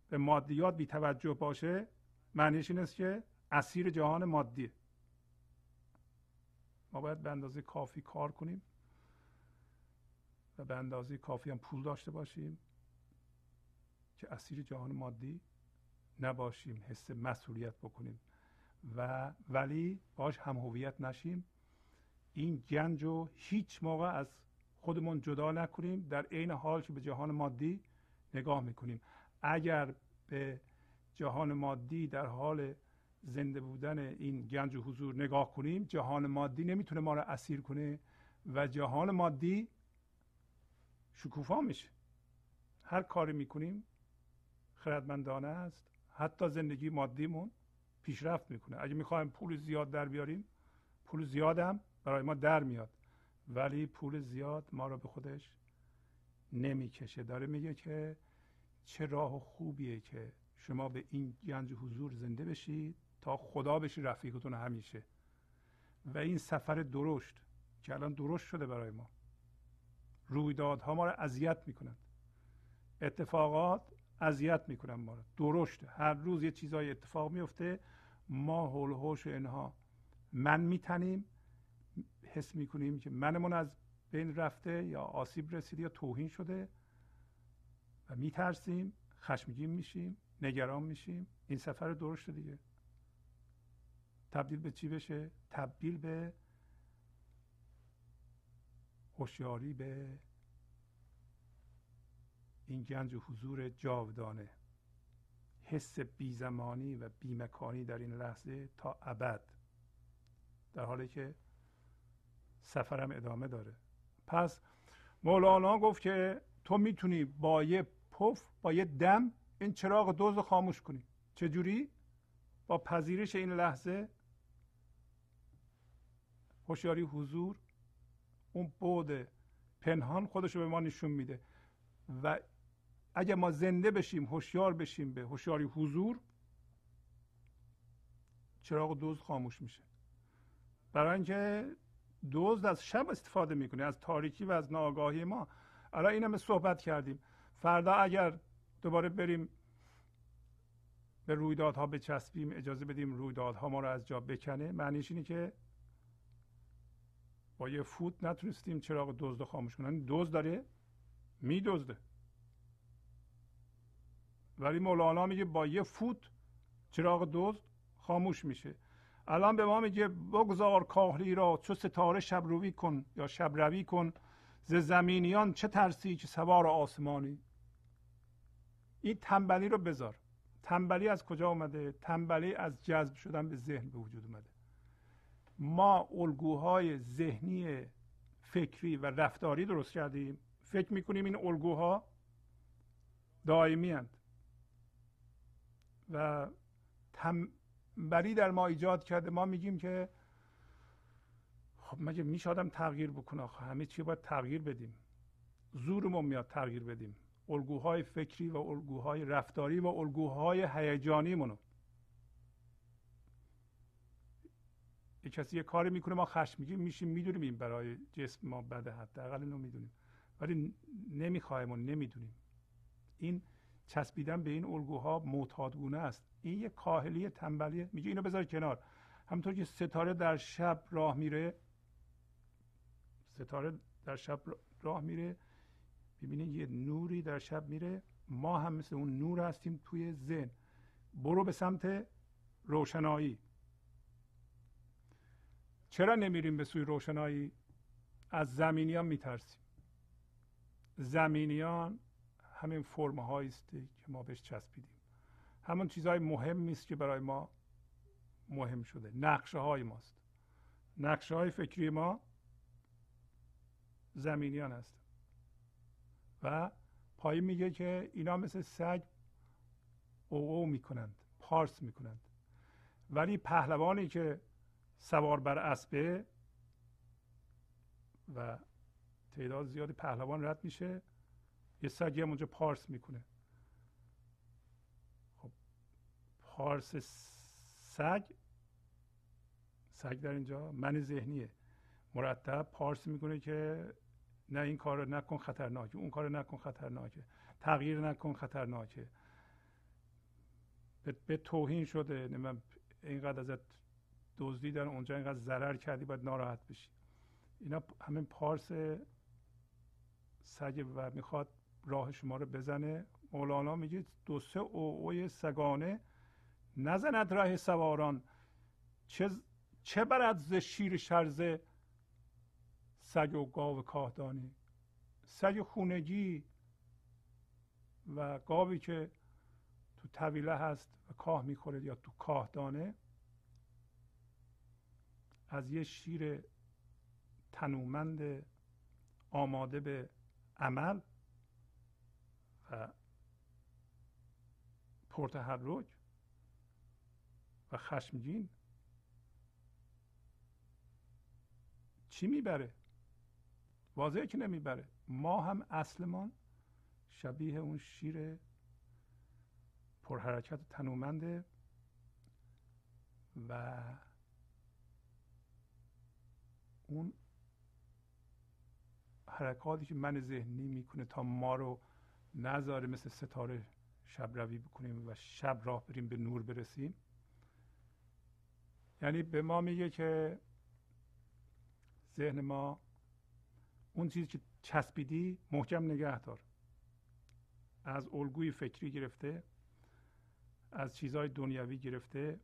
به مادیات بی توجه باشه معنیش این است که اسیر جهان مادیه. ما باید به اندازه کافی کار کنیم و به اندازه کافی هم پول داشته باشیم که اسیر جهان مادی نباشیم حس مسئولیت بکنیم. و ولی باش هم هویت نشیم. این گنج رو هیچ موقع از خودمون جدا نکنیم در عین حال که به جهان مادی نگاه می‌کنیم. اگر به جهان مادی در حال زنده بودن این گنج و حضور نگاه کنیم جهان مادی نمی‌تونه ما رو اسیر کنه و جهان مادی شکوفا میشه. هر کاری می‌کنیم خردمندانه است. حتی زندگی مادیمون پیشرفت می‌کنه. اگه می‌خوایم پول زیاد در بیاریم پول زیادم برای ما در میاد. ولی پول زیاد ما رو به خودش نمی‌کشه. داره میگه که چه راه خوبیه که شما به این گنج حضور زنده بشید تا خدا بشی رفیقتون همیشه. و این سفر درشت که الان درشت شده برای ما. رویدادها ما رو اذیت می‌کنند اتفاقات اذیت می‌کنن ما رو. درشت. هر روز یه چیزای اتفاق میفته ما حول هوش اینها. من میتنیم حس می‌کنیم که منمون از بین رفته یا آسیب رسیده یا توهین شده و میترسیم خشمگین میشیم نگران میشیم. این سفر درشت دیگه. تبدیل به چی بشه؟ تبدیل به هوشیاری به این گنج و حضور جاودانه. حس بیزمانی و بیمکانی در این لحظه تا ابد. در حالی که سفرم ادامه داره. پس مولانا گفت که تو می‌تونی با یه پف با یه دم این چراغ دوز خاموش کنی. چجوری؟ با پذیرش این لحظه. هوشیاری حضور اون بود پنهان خودش رو به ما نشون میده. و اگر ما زنده بشیم هوشیار بشیم به هوشیاری حضور چراغ دوز خاموش میشه. برای اینکه دوز از شب استفاده می‌کنه از تاریکی و از ناآگاهی ما. الان این همه صحبت کردیم. فردا اگر دوباره بریم به رویدادها بچسبیم اجازه بدیم رویدادها ما رو از جا بکنه معنیش اینه که با یه فوت نتونستیم چراغ دزد خاموش کنیم. یعنی دوز داره میدزده. ولی مولانا میگه با یه فوت چراغ دزد خاموش میشه. الان به ما میگه بگذار کاهلی را چو ستاره شب روی کن یا شب روی کن ز زمینیان چه ترسی که سوار آسمانی؟ این تنبلی رو بذار. تنبلی از کجا اومده؟ تنبلی از جذب شدن به ذهن به وجود اومده. ما الگوهای ذهنی فکری و رفتاری درست کردیم. فکر می‌کنیم این الگوها دائمی هند. و تنبلی در ما ایجاد کرده ما میگیم که خب مگه میشه آدم تغییر بکنه همه چی باید تغییر بدیم. زورمون میاد تغییر بدیم. الگوهای فکری و الگوهای رفتاری و الگوهای هیجانی منو یه کسی یه کاری می‌کنه ما خشمگین میشیم می‌دونیم این برای جسم ما بده حداقل اینو می‌دونیم. ولی نمی‌خوایم و نمی‌دونیم. این چسبیدن به این الگوها معتادگونه است. این یه کاهلی تنبلیه میگه اینو بذار کنار. همونطور که ستاره در شب راه میره ستاره در شب راه میره ببینید یه نوری در شب میره. ما هم مثل اون نور هستیم توی ذهن. برو به سمت روشنایی. چرا نمیریم به سوی روشنایی؟ از زمینیان میترسیم. زمینیان همین فرم است که ما بهش چسبیدیم. همون چیزهای مهم است که برای ما مهم شده. نقشه های ماست. نقشه های فکری ما زمینیان هست و پایین میگه که اینا مثل سگ او می‌کنند پارس می‌کنند. ولی پهلوانی که سوار بر اسبه و تعداد زیادی پهلوان رد میشه یه سگی هم اونجا پارس می‌کنه. خب پارس سگ سگ در اینجا من ذهنیه. مرتب پارس می‌کنه که نه این کار رو نکن خطرناکه اون کار رو نکن خطرناکه تغییر نکن خطرناکه. به توهین شده اینقدر ازت دزدیدن اونجا اینقدر ضرر کردی باید ناراحت بشی. اینا همین پارس سگ و می‌خواد راه شما رو بزنه. مولانا میگه دو سه اوی سگانه نزند راه سواران. چه چه برد ز شیر شرزه سگ و گاو کاهدانی. سگ خونگی و گاوی که تو طویله هست و کاه می‌خوره یا تو کاهدانه از یه شیر تنومند آماده به عمل. پرتحرک و خشمگین چی می‌بره؟ واضحه که نمی‌بره. ما هم اصلمان شبیه اون شیر پرحرکت تنومنده و اون حرکاتی که من ذهنی می‌کنه تا ما رو نذاره مثل ستاره شب روی بکنیم و شب راه بریم به نور برسیم. یعنی به ما میگه که ذهن ما اون چیزی که چسبیدی محکم نگه دار از الگوی فکری گرفته از چیزهای دنیوی گرفته.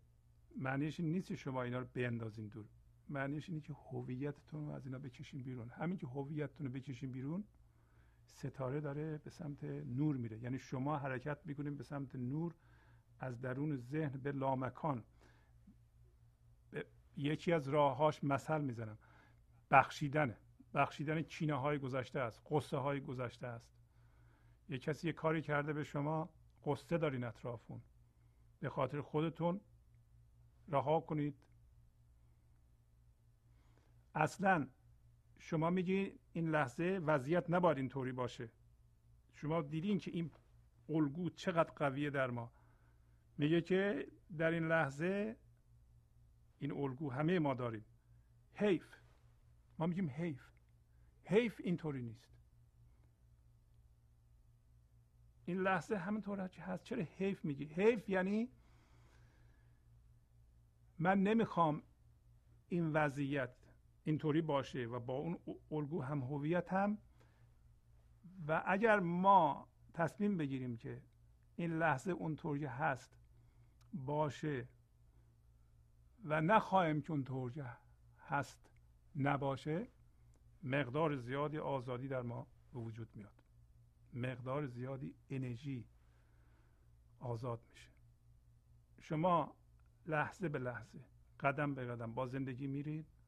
معنیش این نیست شما اینا رو بیندازین دور. معنیش اینه که هویتتون رو از اینا بکشین بیرون. همین که هویتتون رو بکشین بیرون ستاره داره به سمت نور میره. یعنی شما حرکت می‌کنین به سمت نور از درون ذهن به لامکان. یکی از راههاش مثل می‌زنم. بخشیدنه بخشیدن کینه های گذشته است قصه های گذشته است. یه کسی یه کاری کرده به شما قصه دارین اطرافون. به خاطر خودتون رها کنید. اصلا شما میگی این لحظه وضعیت نباید اینطوری باشه. شما دیدین که این الگو چقدر قویه در ما. میگه که در این لحظه این الگو همه ما داریم. حیف. ما میگیم حیف. حیف اینطوری نیست. این لحظه همینطور هست چرا حیف میگی؟ حیف یعنی من نمی‌خوام این وضعیت اینطوری باشه و با اون الگو هم هویت هم. و اگر ما تصمیم بگیریم که این لحظه اونطوری هست باشه و نخواهیم که اونطوری هست نباشه مقدار زیادی آزادی در ما وجود میاد. مقدار زیادی انرژی آزاد میشه. شما لحظه به لحظه قدم به قدم با زندگی میرید.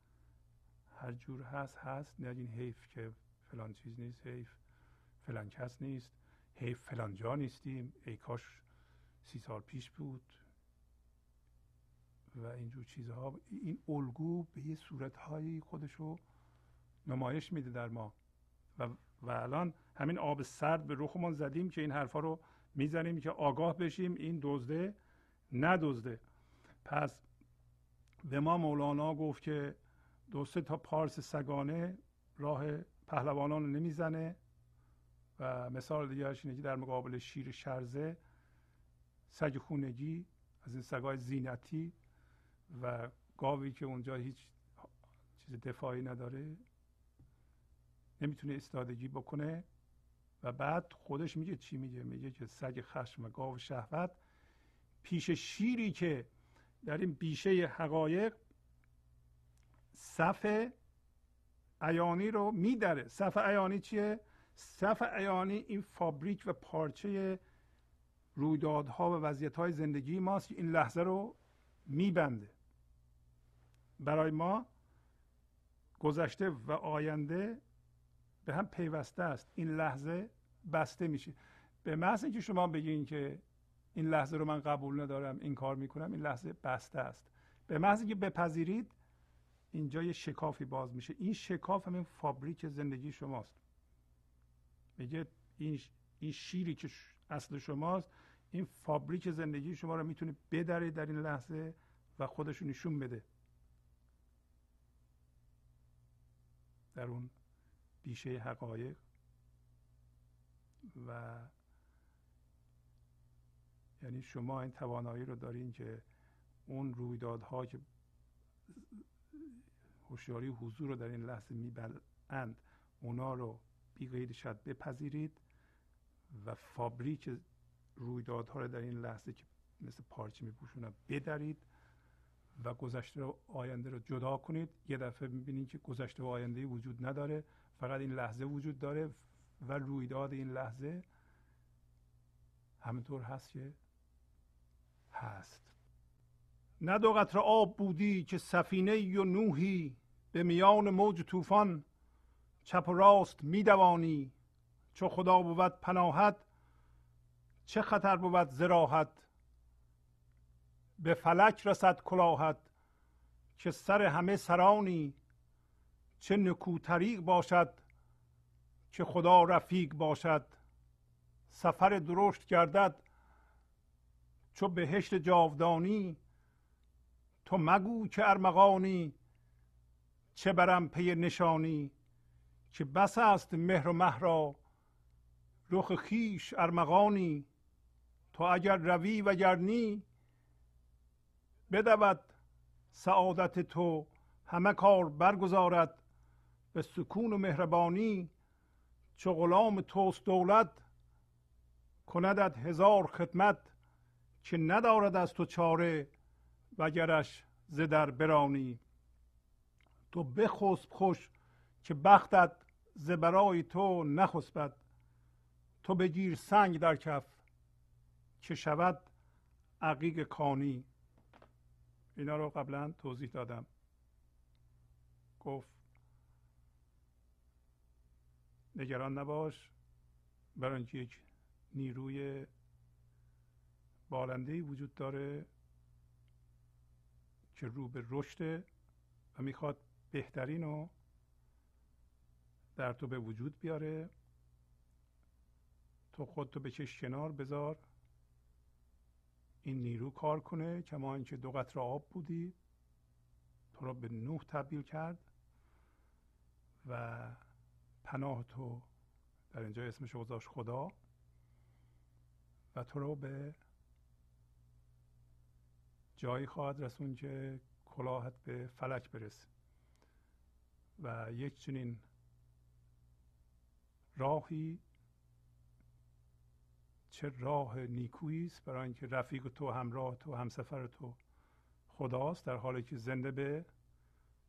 هر جور هست هست. نگین حیف که فلان چیز نیست حیف فلان کس نیست. حیف فلان جا نیستیم. ای کاش سی سال پیش بود. و اینجور چیزها. این الگو به یه صورتهایی خودشو نمایش میده در ما. و, و الان همین آب سرد به رخمون زدیم که این حرفا رو می‌زنیم که آگاه بشیم. این دزده ندزده. پس به ما مولانا گفت که دو سه تا پارس سگانه راه پهلوانان رو نمی‌زنه و مثال دیگرش اینه که در مقابل شیر شرزه سگ خونگی از این سگای زینتی و گاوی که اونجا هیچ چیز دفاعی نداره نمی‌تونه استادگی بکنه و بعد خودش میگه چی میگه؟ میگه که سگ خشم و گاو شهوت پیش شیری که در این بیشه حقایق صف ایانی رو میدره. صف ایانی چیه؟ صف ایانی این فابریک و پارچه رویدادها و وضعیت های زندگی ماست که این لحظه رو میبنده. برای ما گذشته و آینده به هم پیوسته است. این لحظه بسته میشه. به محض اینکه شما بگین که این لحظه رو من قبول ندارم این کار می‌کنم این لحظه بسته است. به محض اینکه بپذیرید اینجا یه شکافی باز میشه. این شکاف همین فابریک زندگی شماست. میگه این این شیری که اصل شماست این فابریک زندگی شما رو می‌تونه بدره در این لحظه و خودش نشون بده. در اون بیشه حقایق. و یعنی شما این توانایی رو دارین که اون رویدادها که هوشیاری حضور رو در این لحظه میبلند اونا رو بی شد بپذیرید و فابریک رویدادها رو در این لحظه که مثل پارچه میپوشونن بدرید و گذشته و آینده رو جدا کنید. یه دفعه می‌بینید که گذشته و آینده وجود نداره. فقط این لحظه وجود داره و رویداد این لحظه همینطور هست که هست. نه دو قطر آب بودی که سفینه و نوحی به میان موج طوفان چپ و راست میدوانی. چو خدا بود پناهت چه خطر بود زراحت؟ به فلک رسد کلاهت که سر همه سرانی. چه نکوتریق باشد که خدا رفیق باشد؟ سفر درشت گردد چو بهشت جاودانی. تو مگو که ارمغانی چه برم پی نشانی که بس است مهر و مهرا رخ خیش ارمغانی. تو اگر روی و گرنی بدود سعادت تو همه کار برگزارد به سکون و مهربانی. چو غلام توست دولت کندت هزار خدمت که ندارد از تو چاره. وگرش ز در برانی تو بخسب خوش که بختت ز برای تو نخسبد. تو بگیر سنگ در کف که شود عقیق کانی. اینا رو قبلا توضیح دادم. گفت نگران نباش برای یک نیروی بالنده وجود داره. که رو به رشد و می‌خواد بهترین رو در تو به وجود بیاره. تو خودتو بکش کنار بذار. این نیرو کار کنه کما اینکه دو قطر آب بودی. تو رو به نوح تبدیل کرد و پناه تو در اینجا اسمش گذاشت خدا. و تو رو به جایی خواهد رسون که کلاهت به فلک برسه و یک چنین راهی چه راه نیکویی است برای اینکه رفیق تو همراه تو همسفر تو خداست در حالی که زنده به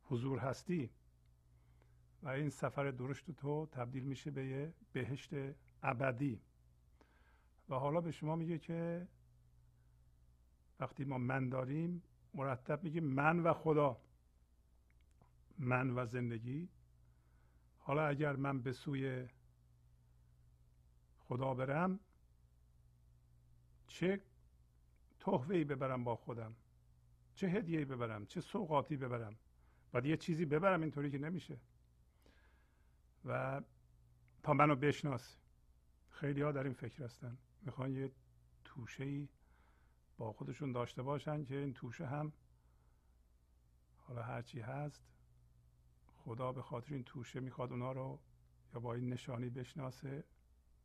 حضور هستی. و این سفر درشت تو تبدیل میشه به یه بهشت ابدی. و حالا به شما میگه که وقتی ما من داریم مرتب میگیم من و خدا. من و زندگی. حالا اگر من به سوی خدا برم چه تحفه ببرم با خودم؟ چه هدیه ببرم؟ چه سوقاتی ببرم؟ باید یه چیزی ببرم اینطوری که نمیشه. و تا منو بشناس. خیلی ها در این فکر هستن. می‌خوان یه توشه ای با خودشون داشته باشن که این توشه هم حالا هرچی هست خدا به خاطر این توشه می‌خواد اونا رو یا با این نشانی بشناسه.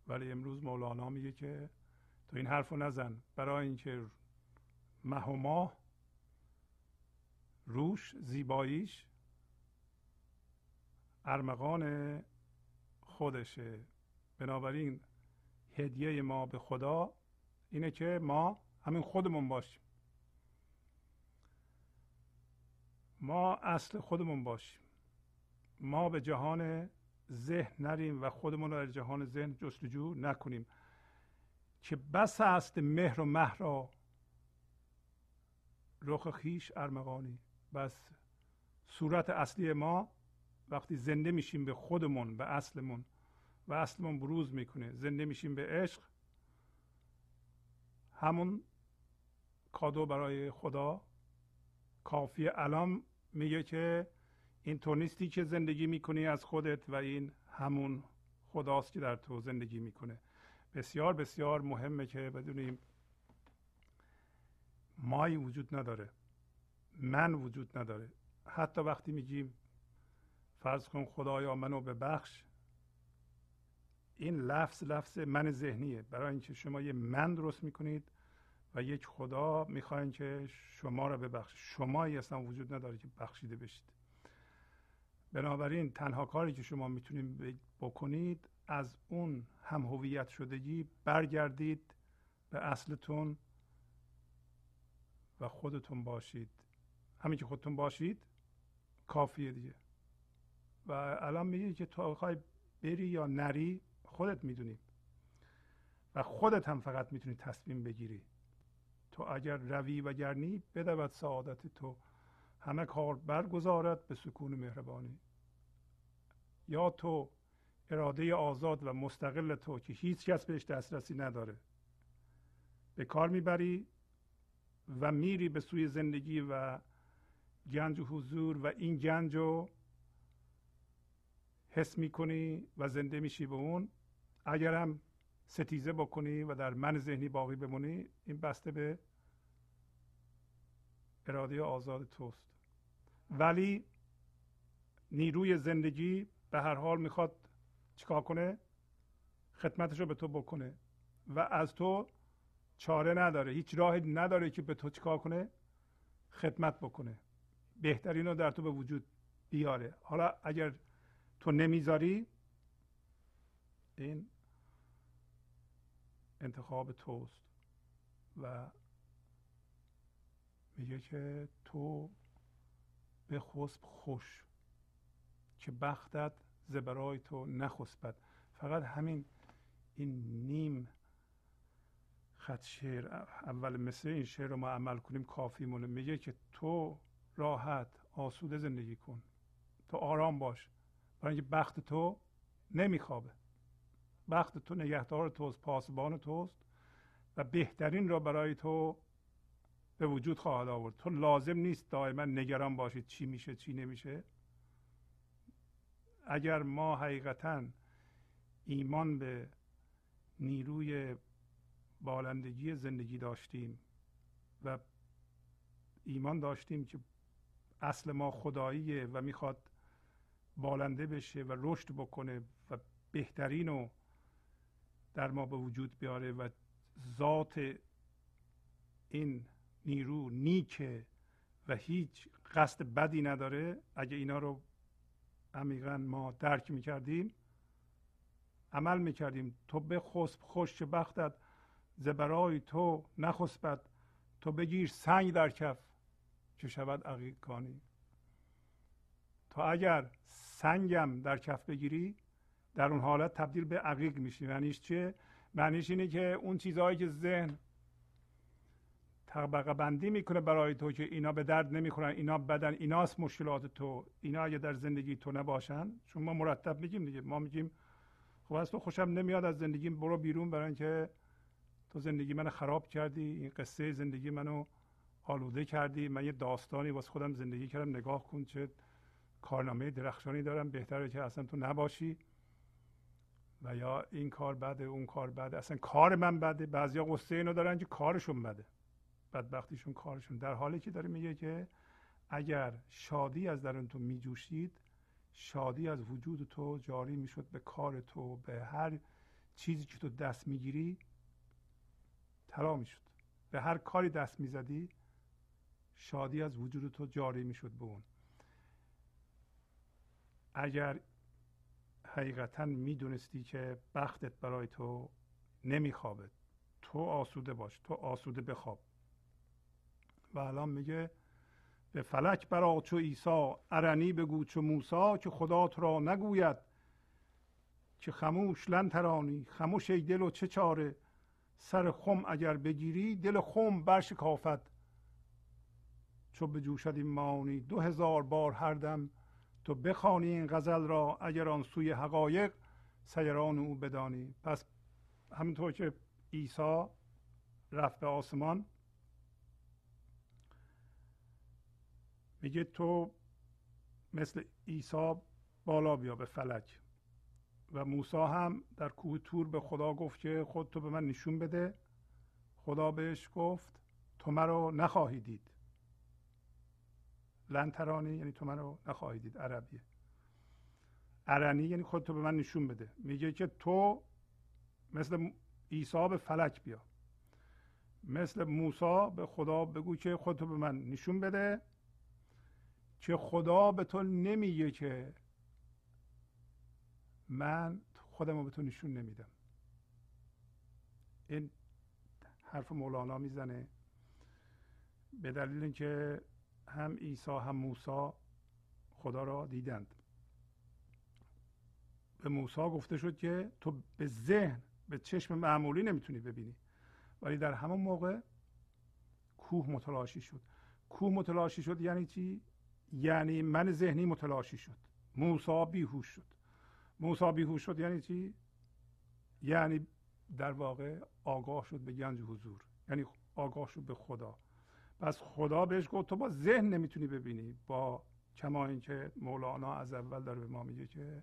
ولی امروز مولانا میگه که تو این حرف رو نزن. برای اینکه مه و ماه روش زیباییش ارمغان خودشه. بنابراین هدیه ما به خدا اینه که ما همین خودمون باشیم. ما اصل خودمون باشیم. ما به جهان ذهن نریم و خودمون رو در جهان ذهن جستجو نکنیم. که بس است مهر و مه را رخ خیش ارمغانی. بس صورت اصلی ما وقتی زنده میشیم به خودمون به اصلمون و اصلمون بروز می‌کنه. زنده میشیم به عشق همون کادو برای خدا کافی. الان میگه که این تو نیستی که زندگی می‌کنی از خودت و این همون خداست که در تو زندگی می‌کنه. بسیار بسیار مهمه که بدونیم مایی وجود نداره من وجود نداره. حتی وقتی میگیم فرض کن خدایا منو به بخش این لفظ لفظ من ذهنیه. برای اینکه شما یه من درست می‌کنید و یک خدا می‌خواین که شما را ببخش شمایی اصلا وجود نداره که بخشیده بشید. بنابراین تنها کاری که شما می‌تونید بکنید از اون هم هویت شدگی برگردید به اصلتون و خودتون باشید. همین که خودتون باشید کافیه دیگه. و الان میگی که تو بری یا نری خودت می‌دونی. و خودت هم فقط می‌تونی تصمیم بگیری. تو اگر روی و گرنی بدود سعادت تو. همه کار برگزارد به سکون مهربانی. یا تو اراده آزاد و مستقل تو که هیچ کس بهش دسترسی نداره. به کار می‌بری و میری به سوی زندگی و گنج و حضور و این گنج رو حس می‌کنی و زنده میشی به اون. اگر هم ستیزه بکنی و در من ذهنی باقی بمونی این بسته به اراده آزاد توست. ولی نیروی زندگی به هر حال می‌خواد چیکار کنه؟ خدمتش رو به تو بکنه. و از تو چاره نداره هیچ راهی نداره که به تو چیکار کنه؟ خدمت بکنه. بهترین رو در تو به وجود بیاره. حالا اگر تو نمی‌ذاری این انتخاب توست و میگه که تو به خسب خوش که بختت زبرای تو نخسبد. فقط همین این نیم خط شعر اول مثل این شعر رو ما عمل کنیم کافی مونه میگه که تو راحت آسوده زندگی کن. تو آرام باش. برای اینکه بخت تو نمیخوابه. بخت تو نگهدار توست پاسبان توست و بهترین را برای تو به وجود خواهد آورد. تو لازم نیست دائما نگران باشید چی میشه چی نمیشه. اگر ما حقیقتا ایمان به نیروی بالندگی زندگی داشتیم و ایمان داشتیم که اصل ما خداییه و می‌خواد بالنده بشه و رشد بکنه و بهترین رو در ما به وجود بیاره و ذات این نیرو نیکه و هیچ قصد بدی نداره. اگه اینا رو عمیقا ما درک می‌کردیم عمل می‌کردیم. تو به خسب خوش بختت زبرای تو نخسبد تو بگیر سنگ در کف که شود عقیق کانی تو اگر سنگم در کف بگیری در اون حالت تبدیل به عقیق میشی معنیش چیه؟ معنیش اینه که اون چیزهایی که ذهن طبقه بندی می‌کنه برای تو که اینا به درد نمی‌خورن اینا بدن ایناست مشکلات تو. اینا اگه در زندگی تو نباشن چون ما مرتب میگیم دیگه ما میگیم خب از خوشم نمیاد از زندگی برو بیرون برای اینکه تو زندگی منو خراب کردی این قصه زندگی منو آلوده کردی. من یه داستانی واسه خودم زندگی کردم نگاه کن چه کارنامه درخشانی دارم. بهتره که اصلا تو نباشی. و یا این کار بده اون کار بده. اصلا کار من بده. بعضیا قصه اینو دارن که کارشون بده. بدبختیشون کارشون. در حالی که داره میگه که اگر شادی از درون تو میجوشید شادی از وجود تو جاری می‌شد به کار تو به هر چیزی که تو دست می‌گیری طلا می‌شد. به هر کاری دست می‌زدی شادی از وجود تو جاری می‌شد به اون. اگر حقیقتا می‌دونستی که بختت برای تو نمیخوابه. تو آسوده باش تو آسوده بخواب. و الان میگه به فلک برا چو ایسا ارنی بگو چو موسا که خدا تو را نگوید که خموش لن ترانی خموش ای دل و چه چاره؟ سر خم اگر بگیری دل خم برشکافد. چو به جوشد این مانی دو هزار بار هر دم تو بخوانی این غزل را اگر آن سوی حقایق سیران او بدانی. پس همینطور که عیسی رفت به آسمان میگه تو مثل عیسی بالا بیا به فلک. و موسی هم در کوه تور به خدا گفت که خود تو به من نشون بده. خدا بهش گفت تو مرا نخواهی دید. لنترانی یعنی تو منو نخواهی دید عربیه. ارنی یعنی خود تو به من نشون بده. میگه که تو مثل عیسی به فلک بیا. مثل موسی به خدا بگو که خودتو به من نشون بده که خدا به تو نمیگه که من خودم رو به تو نشون نمیدم. این حرف مولانا می‌زنه. به دلیل اینکه هم عیسی هم موسی خدا را دیدند. به موسی گفته شد که تو به ذهن به چشم معمولی نمی‌تونی ببینی. ولی در همون موقع کوه متلاشی شد. کوه متلاشی شد یعنی چی؟ یعنی من ذهنی متلاشی شد. موسی بیهوش شد. موسی بیهوش شد یعنی چی؟ یعنی در واقع آگاه شد به گنج حضور. یعنی آگاه شد به خدا. پس خدا بهش گفت تو با ذهن نمی‌تونی ببینی. با کما اینکه مولانا از اول داره به ما میگه که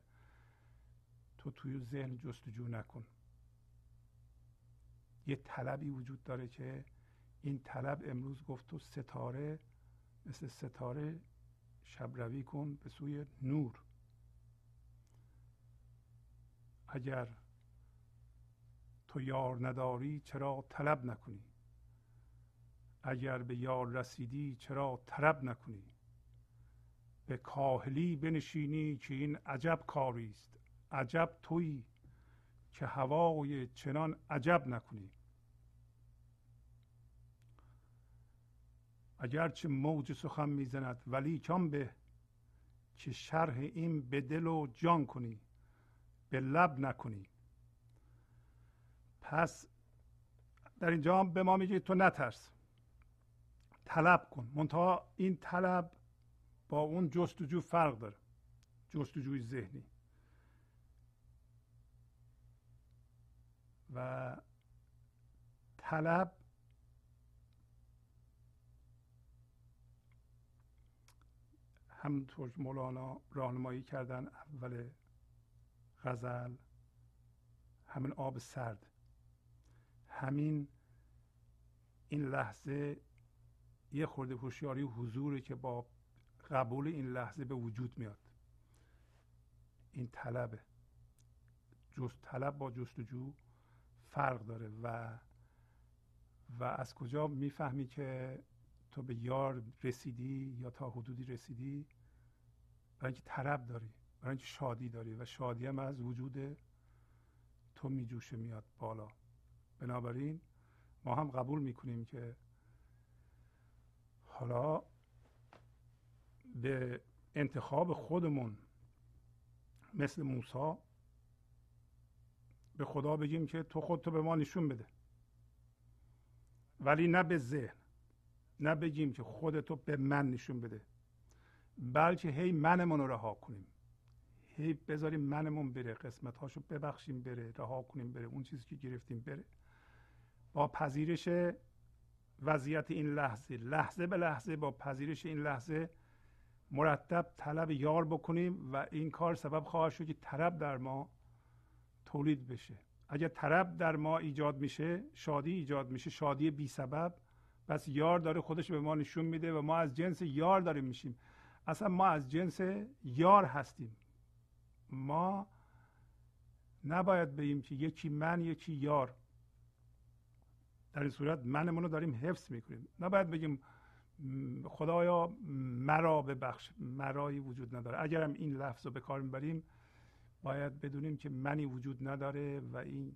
تو توی ذهن جستجو نکن. یه طلبی وجود داره که این طلب امروز گفت تو ستاره مثل ستاره شبروی کن به سوی نور. اگر تو یار نداری چرا طلب نکنی؟ اگر به یار رسیدی چرا طلب نکنی؟ به کاهلی بنشینی که این عجب کاری است. عجب تویی که هوای چنان عجب نکنی. اگرچه موج سخن می‌زند ولی کم به که شرح این به دل و جان کنی به لب نکنی. پس در اینجا به ما میگه تو نترس. طلب کن. منتها این طلب با اون جستجو فرق داره. جستجوی ذهنی. و طلب همونطور که مولانا راهنمایی کردن اول غزل همین آب سرد. همین این لحظه یه خورده هوشیاری حضوری که با قبول این لحظه به وجود میاد. این طلبه. جست طلب با جستجو فرق داره و و از کجا می‌فهمی که تو به یار رسیدی یا تا حدودی رسیدی؟ برای اینکه طلب داری برای اینکه شادی داری و شادی هم از وجود تو میجوشه میاد بالا. بنابراین ما هم قبول می‌کنیم که حالا به انتخاب خودمون مثل موسی به خدا بگیم که تو خودتو به ما نشون بده. ولی نه به ذهن نه بگیم که خودتو به من نشون بده بلکه هی منمون رو رها کنیم. هی بذاریم منمون بره قسمت هاشو ببخشیم بره رها کنیم بره اون چیزی که گرفتیم بره. با پذیرش وضعیت این لحظه. لحظه به لحظه با پذیرش این لحظه مرتب طلب یار بکنیم و این کار سبب خواهد شد که طلب در ما تولید بشه. اگر طلب در ما ایجاد میشه شادی ایجاد میشه. شادی بی سبب. پس یار داره خودش به ما نشون میده و ما از جنس یار داریم میشیم. اصلا ما از جنس یار هستیم. ما نباید بگیم که یکی من یکی یار. در این صورت منمون رو داریم حفظ می‌کنیم. نباید بگیم خدایا مرا ببخش مرایی وجود نداره. اگرم این لفظ رو به کار می‌بریم باید بدونیم که منی وجود نداره و این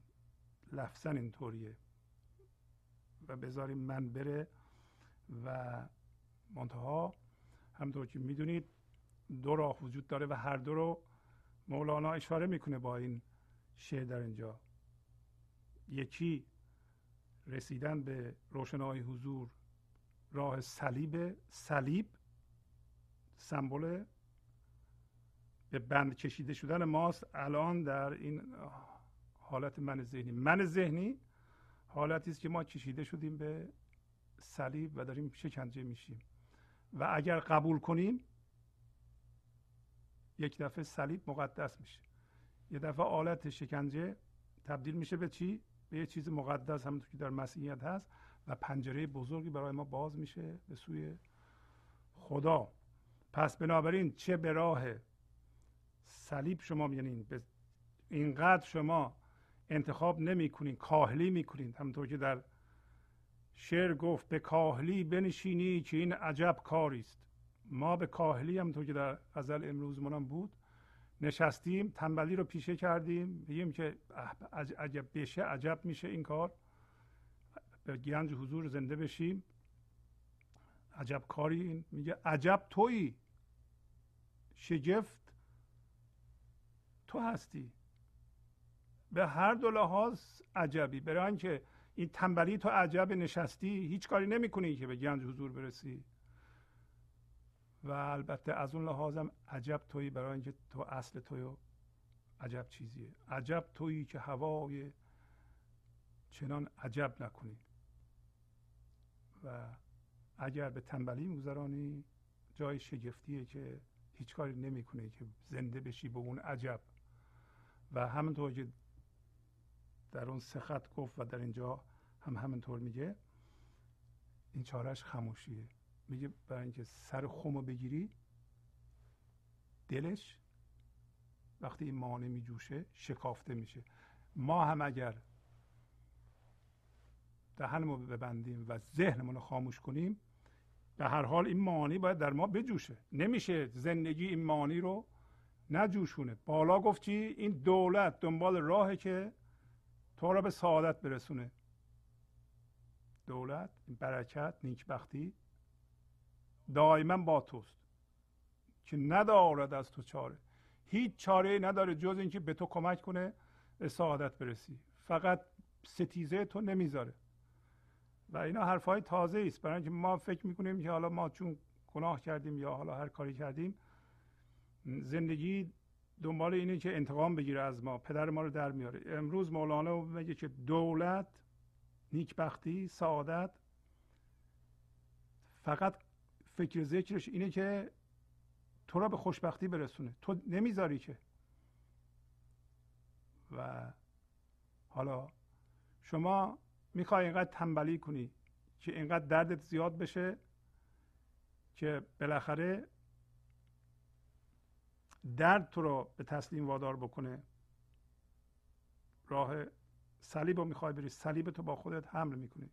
لفظا اینطوریه. و بذاریم من بره و منتها همطور که می‌دونید دو راه وجود داره و هر دو رو مولانا اشاره می‌کنه با این شعر در اینجا. یکی رسیدن به روشنایی حضور راه صلیب صلیب سمبل به بند کشیده شدن ماست. الان در این حالت من ذهنی. من ذهنی حالتی است که ما کشیده شدیم به صلیب و داریم شکنجه میشیم. و اگر قبول کنیم یک دفعه صلیب مقدس میشه. یه دفعه آلت شکنجه تبدیل میشه به چی؟ به یه چیز مقدس همونطور که در مسیحیت هست و پنجره بزرگی برای ما باز میشه به سوی خدا. پس بنابراین چه به راه صلیب شما به اینقدر شما انتخاب نمی‌کنین کاهلی می‌کنین. همونطور که در شعر گفت به کاهلی بنشینی که این عجب کاری است ما به کاهلی همونطور که در غزل امروزمون بود نشستیم تنبلی رو پیشه کردیم. بگیم که عجب بشه عجب میشه این کار. به گنج حضور زنده بشیم. عجب کاری این. میگه عجب تویی. شگفت تو هستی. به هر دو لحاظ عجبی. برای اینکه این تنبلی تو عجب نشستی هیچ کاری نمی‌کنی که به گنج حضور برسی. و البته از اون لحاظم عجب تویی برای اینکه تو اصل توی عجب چیزیه. عجب تویی که هوای چنان عجب نکنی. و اگر به تنبلی میگذرانی جای شگفتیه که هیچ کاری نمی‌کنه که زنده بشی به اون عجب. و همونطور که در اون سخت گفت و در اینجا هم همینطور میگه این چارش خموشیه میگه برای اینکه سر خم بگیری دلش وقتی این مانع میجوشه شکافته میشه. ما هم اگر دهنمو ببندیم و ذهنمون رو خاموش کنیم به هر حال این مانی باید در ما بجوشه. نمیشه زندگی این مانی رو نجوشونه. بالا گفت چی؟ این دولت دنبال راهه که تو را به سعادت برسونه. دولت برکت نیکبختی دائما با توست. که ندارد از تو چاره. هیچ چاره نداره جز اینکه به تو کمک کنه به سعادت برسی. فقط ستیزه تو نمی‌ذاره. و اینا حرفهای تازه است. برای اینکه ما فکر می‌کنیم که حالا ما چون گناه کردیم یا حالا هر کاری کردیم زندگی دنبال اینه که انتقام بگیره از ما. پدر ما رو در میاره. امروز مولانا میگه که دولت نیکبختی سعادت فقط فکر ذکرش اینه که تو را به خوشبختی برسونه. تو نمی‌ذاری که. و حالا شما می‌خوای اینقدر تنبلی کنی که اینقدر دردت زیاد بشه که بالاخره درد تو رو به تسلیم وادار بکنه. راه صلیب رو می‌خوای بری صلیب تو با خودت حمل می‌کنی.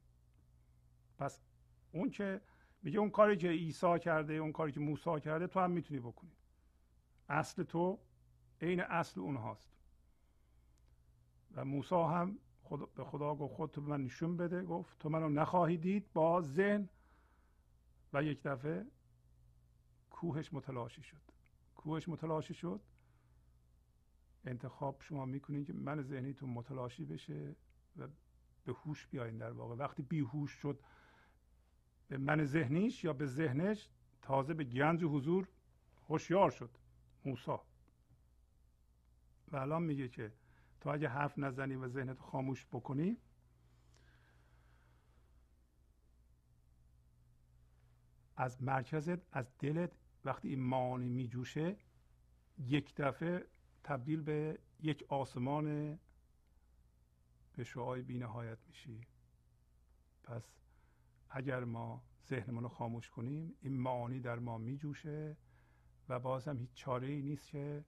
پس اون که میگه اون کاری که عیسی کرده اون کاری که موسی کرده تو هم می‌تونی بکنی. اصل تو عین اصل اونهاست. و موسی هم خدا به خدا گفت خود تو به من نشون بده. گفت تو منو نخواهی دید با ذهن. و یک دفعه کوهش متلاشی شد. کوهش متلاشی شد. انتخاب شما می‌کنید که من ذهنیتون متلاشی بشه و به هوش بیاین در واقع. وقتی بیهوش شد به من ذهنیش یا به ذهنش تازه به گنج حضور هوشیار شد. موسا و الان میگه که تو اگه حرف نزنی و ذهنت خاموش بکنی از مرکزت از دلت وقتی این معانی میجوشه یک دفعه تبدیل به یک آسمان به شعای بینهایت میشی. پس اگر ما ذهنمون رو خاموش کنیم این معانی در ما میجوشه و باز هم هیچ چاره ای نیست که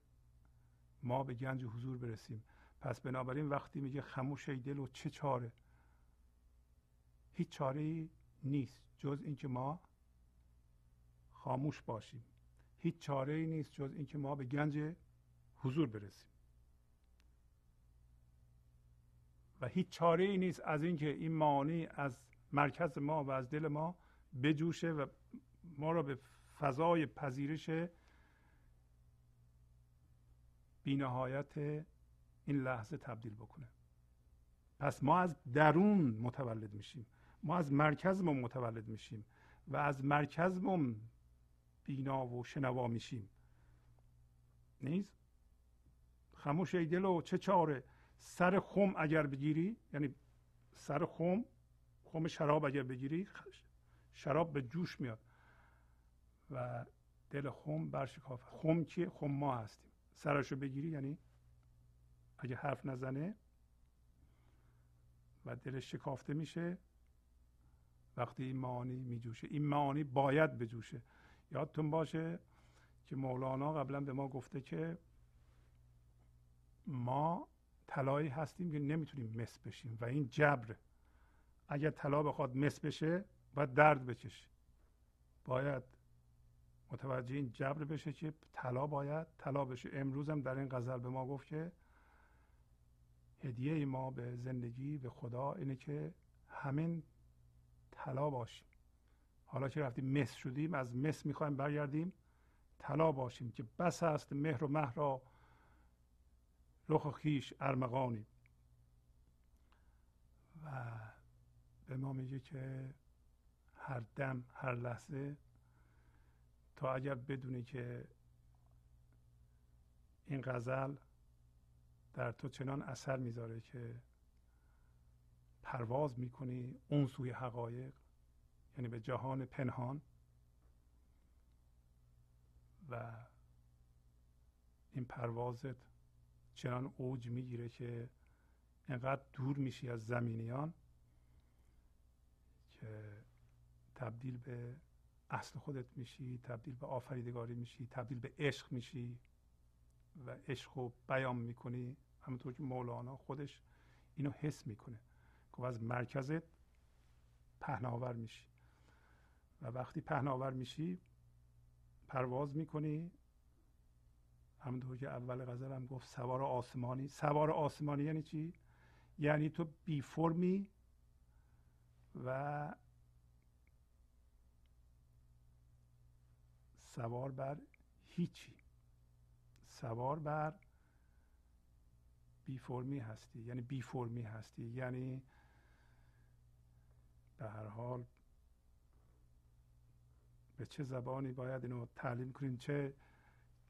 ما به گنج حضور برسیم. پس بنابراین وقتی میگه خموش ای دل و چه چاره؟ هیچ چاره ای نیست جز اینکه ما خاموش باشیم. هیچ چاره ای نیست جز اینکه ما به گنج حضور برسیم. و هیچ چاره ای نیست از اینکه این معانی از مرکز ما و از دل ما بجوشه و ما را به فضای پذیرش بینهایت این لحظه تبدیل بکنه. پس ما از درون متولد میشیم. ما از مرکزمون متولد میشیم و از مرکزمون بینا و شنوا میشیم. نیست؟ خموش ای دل و چه چاره؟ سر خم اگر بگیری یعنی سر خم خم شراب اگر بگیری شراب به جوش میاد. و دل خم برشکافه. خم کیه خم ما هستیم. سرشو بگیری یعنی اگه حرف نزنه و دلش شکافته میشه وقتی این معانی میجوشه. این معانی باید بجوشه. یادتون باشه که مولانا قبلا به ما گفته که ما طلایی هستیم که نمی‌تونیم مس بشیم و این جبر اگر طلا بخواد مس بشه باید درد بکشه. باید متوجه این جبر بشه که طلا باید طلا بشه. امروز هم در این غزل به ما گفت که هدیه ما به زندگی به خدا اینه که همین طلا باشیم. حالا که رفتیم مس شدیم از مس می‌خوایم برگردیم طلا باشیم که بس است مهر و مهر را رخ و خیش ارمغانی و به ما میگه که هر دم هر لحظه تا اگر بدونی که این غزل در تو چنان اثر می‌ذاره که پرواز می‌کنی اون سوی حقایق یعنی به جهان پنهان و این پروازت چنان اوج می‌گیره که انقدر دور میشی از زمینیان که تبدیل به اصل خودت میشی تبدیل به آفریدگاری میشی تبدیل به عشق میشی و عشق رو بیان می‌کنی. همونطور که مولانا خودش اینو حس می‌کنه. که از مرکزت پهناور میشی. و وقتی پهناور میشی پرواز می‌کنی. همونطور که اول غزل هم گفت سوار آسمانی. سوار آسمانی یعنی چی؟ یعنی تو بی فرمی و سوار بر هیچی. سوار بر بی فرمی هستی. یعنی بی فرمی هستی. یعنی به هر حال به چه زبانی باید اینو تعلیم کنیم چه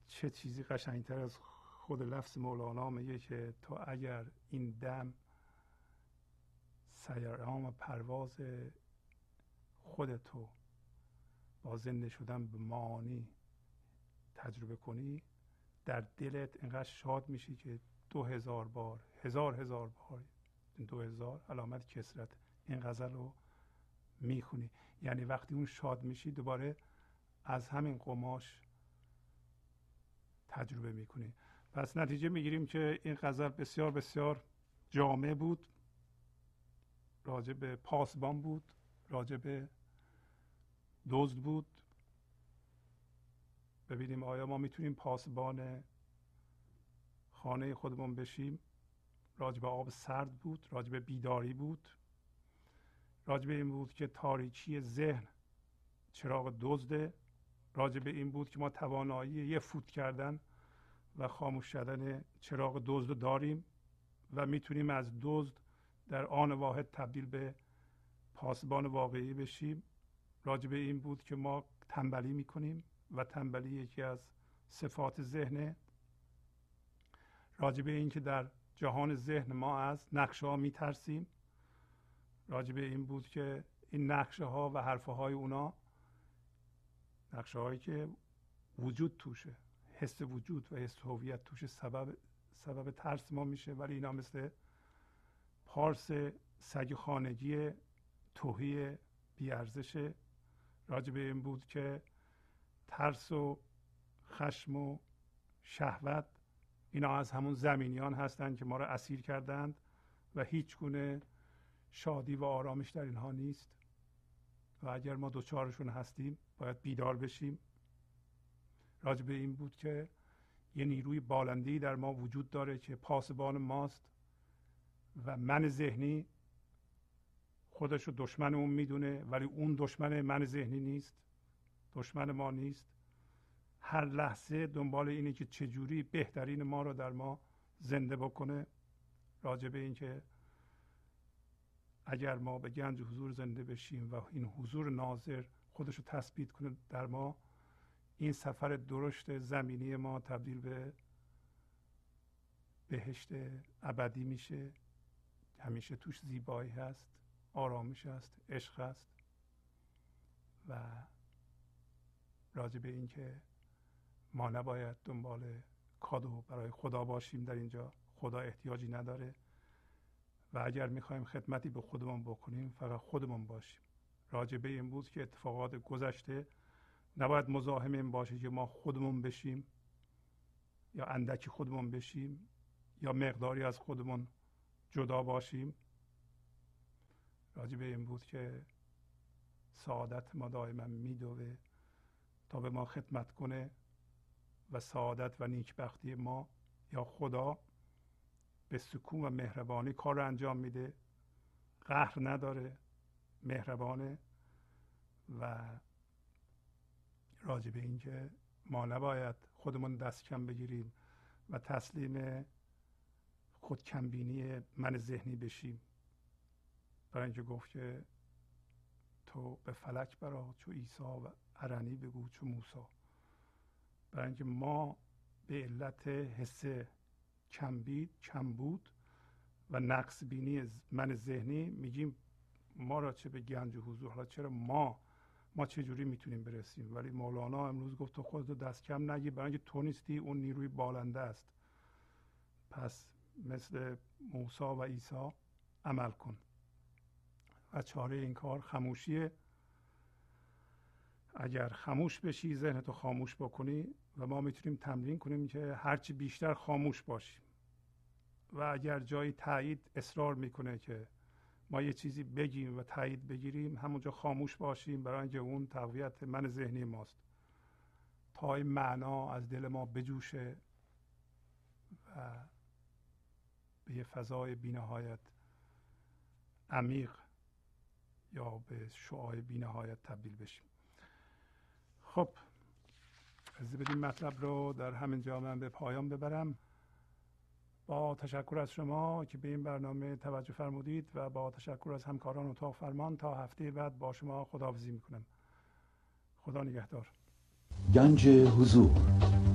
چه چیزی قشنگتر از خود لفظ مولانا میگه که تو اگر این دم سیرام پرواز خودتو با زنده شدن به معانی تجربه کنی در دلت انقدر شاد میشی که دو هزار بار هزار هزار بار دو هزار علامت کسرت این غزل رو می‌خونی. یعنی وقتی اون شاد میشی دوباره از همین قماش تجربه می‌کنی. پس نتیجه می‌گیریم که این غزل بسیار بسیار جامع بود. راجع به پاسبان بود راجع به دزد بود. ببینیم آیا ما می‌تونیم پاسبان خانه خودمون بشیم؟ راجب آب سرد بود راجب بیداری بود. راجب این بود که تاریکی ذهن چراغ دزده راجب این بود که ما توانایی یه فوت کردن و خاموش شدن چراغ دزد داریم و می‌تونیم از دزد در آن واحد تبدیل به پاسبان واقعی بشیم. راجب این بود که ما تنبلی می‌کنیم و تنبلی یکی از صفات ذهنه راجبه این که در جهان ذهن ما از نقشه ها میترسیم. راجبه این بود که این نقشه ها و حرفه های اونا نقشه هایی که وجود توشه حس وجود و حس هویت توشه سبب سبب ترس ما میشه ولی اینا مثل پارس سگ خانگی توهی بیارزشه راجبه این بود که ترس و خشم و شهوت اینا از همون زمینیان هستند که ما را اسیر کردند و هیچ گونه شادی و آرامش در اینها نیست. و اگر ما دوچارشون هستیم باید بیدار بشیم. راجع به این بود که یه نیروی بالندی در ما وجود داره که پاسبان ماست. و من ذهنی خودش رو دشمن اون می‌دونه ولی اون دشمن من ذهنی نیست دشمن ما نیست. هر لحظه دنبال اینه که چجوری بهترین ما رو در ما زنده بکنه. راجع به اینکه اگر ما به گنج حضور زنده بشیم و این حضور ناظر خودش رو تثبیت کنه در ما این سفر درشت زمینی ما تبدیل به بهشت ابدی میشه. همیشه توش زیبایی هست آرامش هست عشق هست و راجع به اینکه ما نباید دنبال کادو برای خدا باشیم در اینجا خدا احتیاجی نداره و اگر می‌خوایم خدمتی به خودمون بکنیم فقط خودمون باشیم. راجع به این بود که اتفاقات گذشته نباید مزاحم این باشه که ما خودمون بشیم یا اندکی خودمون بشیم یا مقداری از خودمون جدا باشیم. راجع به این بود که سعادت ما دائما میدوه تا به ما خدمت کنه و سعادت و نیکبختی ما یا خدا به سکون و مهربانی کار رو انجام میده. قهر نداره مهربانه و راجع به اینکه ما نباید خودمون دست کم بگیریم و تسلیم خودکمبینی من ذهنی بشیم. برای اینکه گفت که تو به فلک برا چو عیسی و عرنی بگو چو موسا برای اینکه ما به علت حس کمبید کم بود و نقص بینی من ذهنی میگیم ما را چه به گنج حضور حالا چرا ما ما چه جوری می‌تونیم برسیم؟ ولی مولانا امروز گفت تو خودتو دست کم نگی برای اینکه تو نیستی اون نیروی بالنده است. پس مثل موسا و عیسی عمل کن. و چاره این کار خموشیه اگر خاموش بشی ذهنتو خاموش بکنی و ما می‌تونیم تمرین کنیم که هرچی بیشتر خاموش باشیم. و اگر جایی تایید اصرار می‌کنه که ما یه چیزی بگیم و تایید بگیریم همونجا خاموش باشیم برای اینکه اون تقویت من ذهنی ماست. تا این معنا از دل ما بجوشه و به یه فضای بینهایت عمیق یا به شعای بینهایت تبدیل بشیم. خب از بدین مطلب رو در همین جا من به پایان ببرم. با تشکر از شما که به این برنامه توجه فرمودید و با تشکر از همکاران اتاق فرمان تا هفته بعد با شما خداحافظی می‌کنم. خدا نگهدار. گنج حضور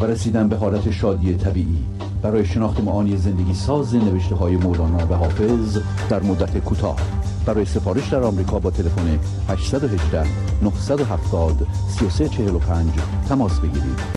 و رسیدن به حالت شادی طبیعی. برای شناخت معانی زندگی ساز نوشته های مولانا و حافظ در مدت کوتاه. برای سفارش در آمریکا با تلفن 818 970 3345 تماس بگیرید.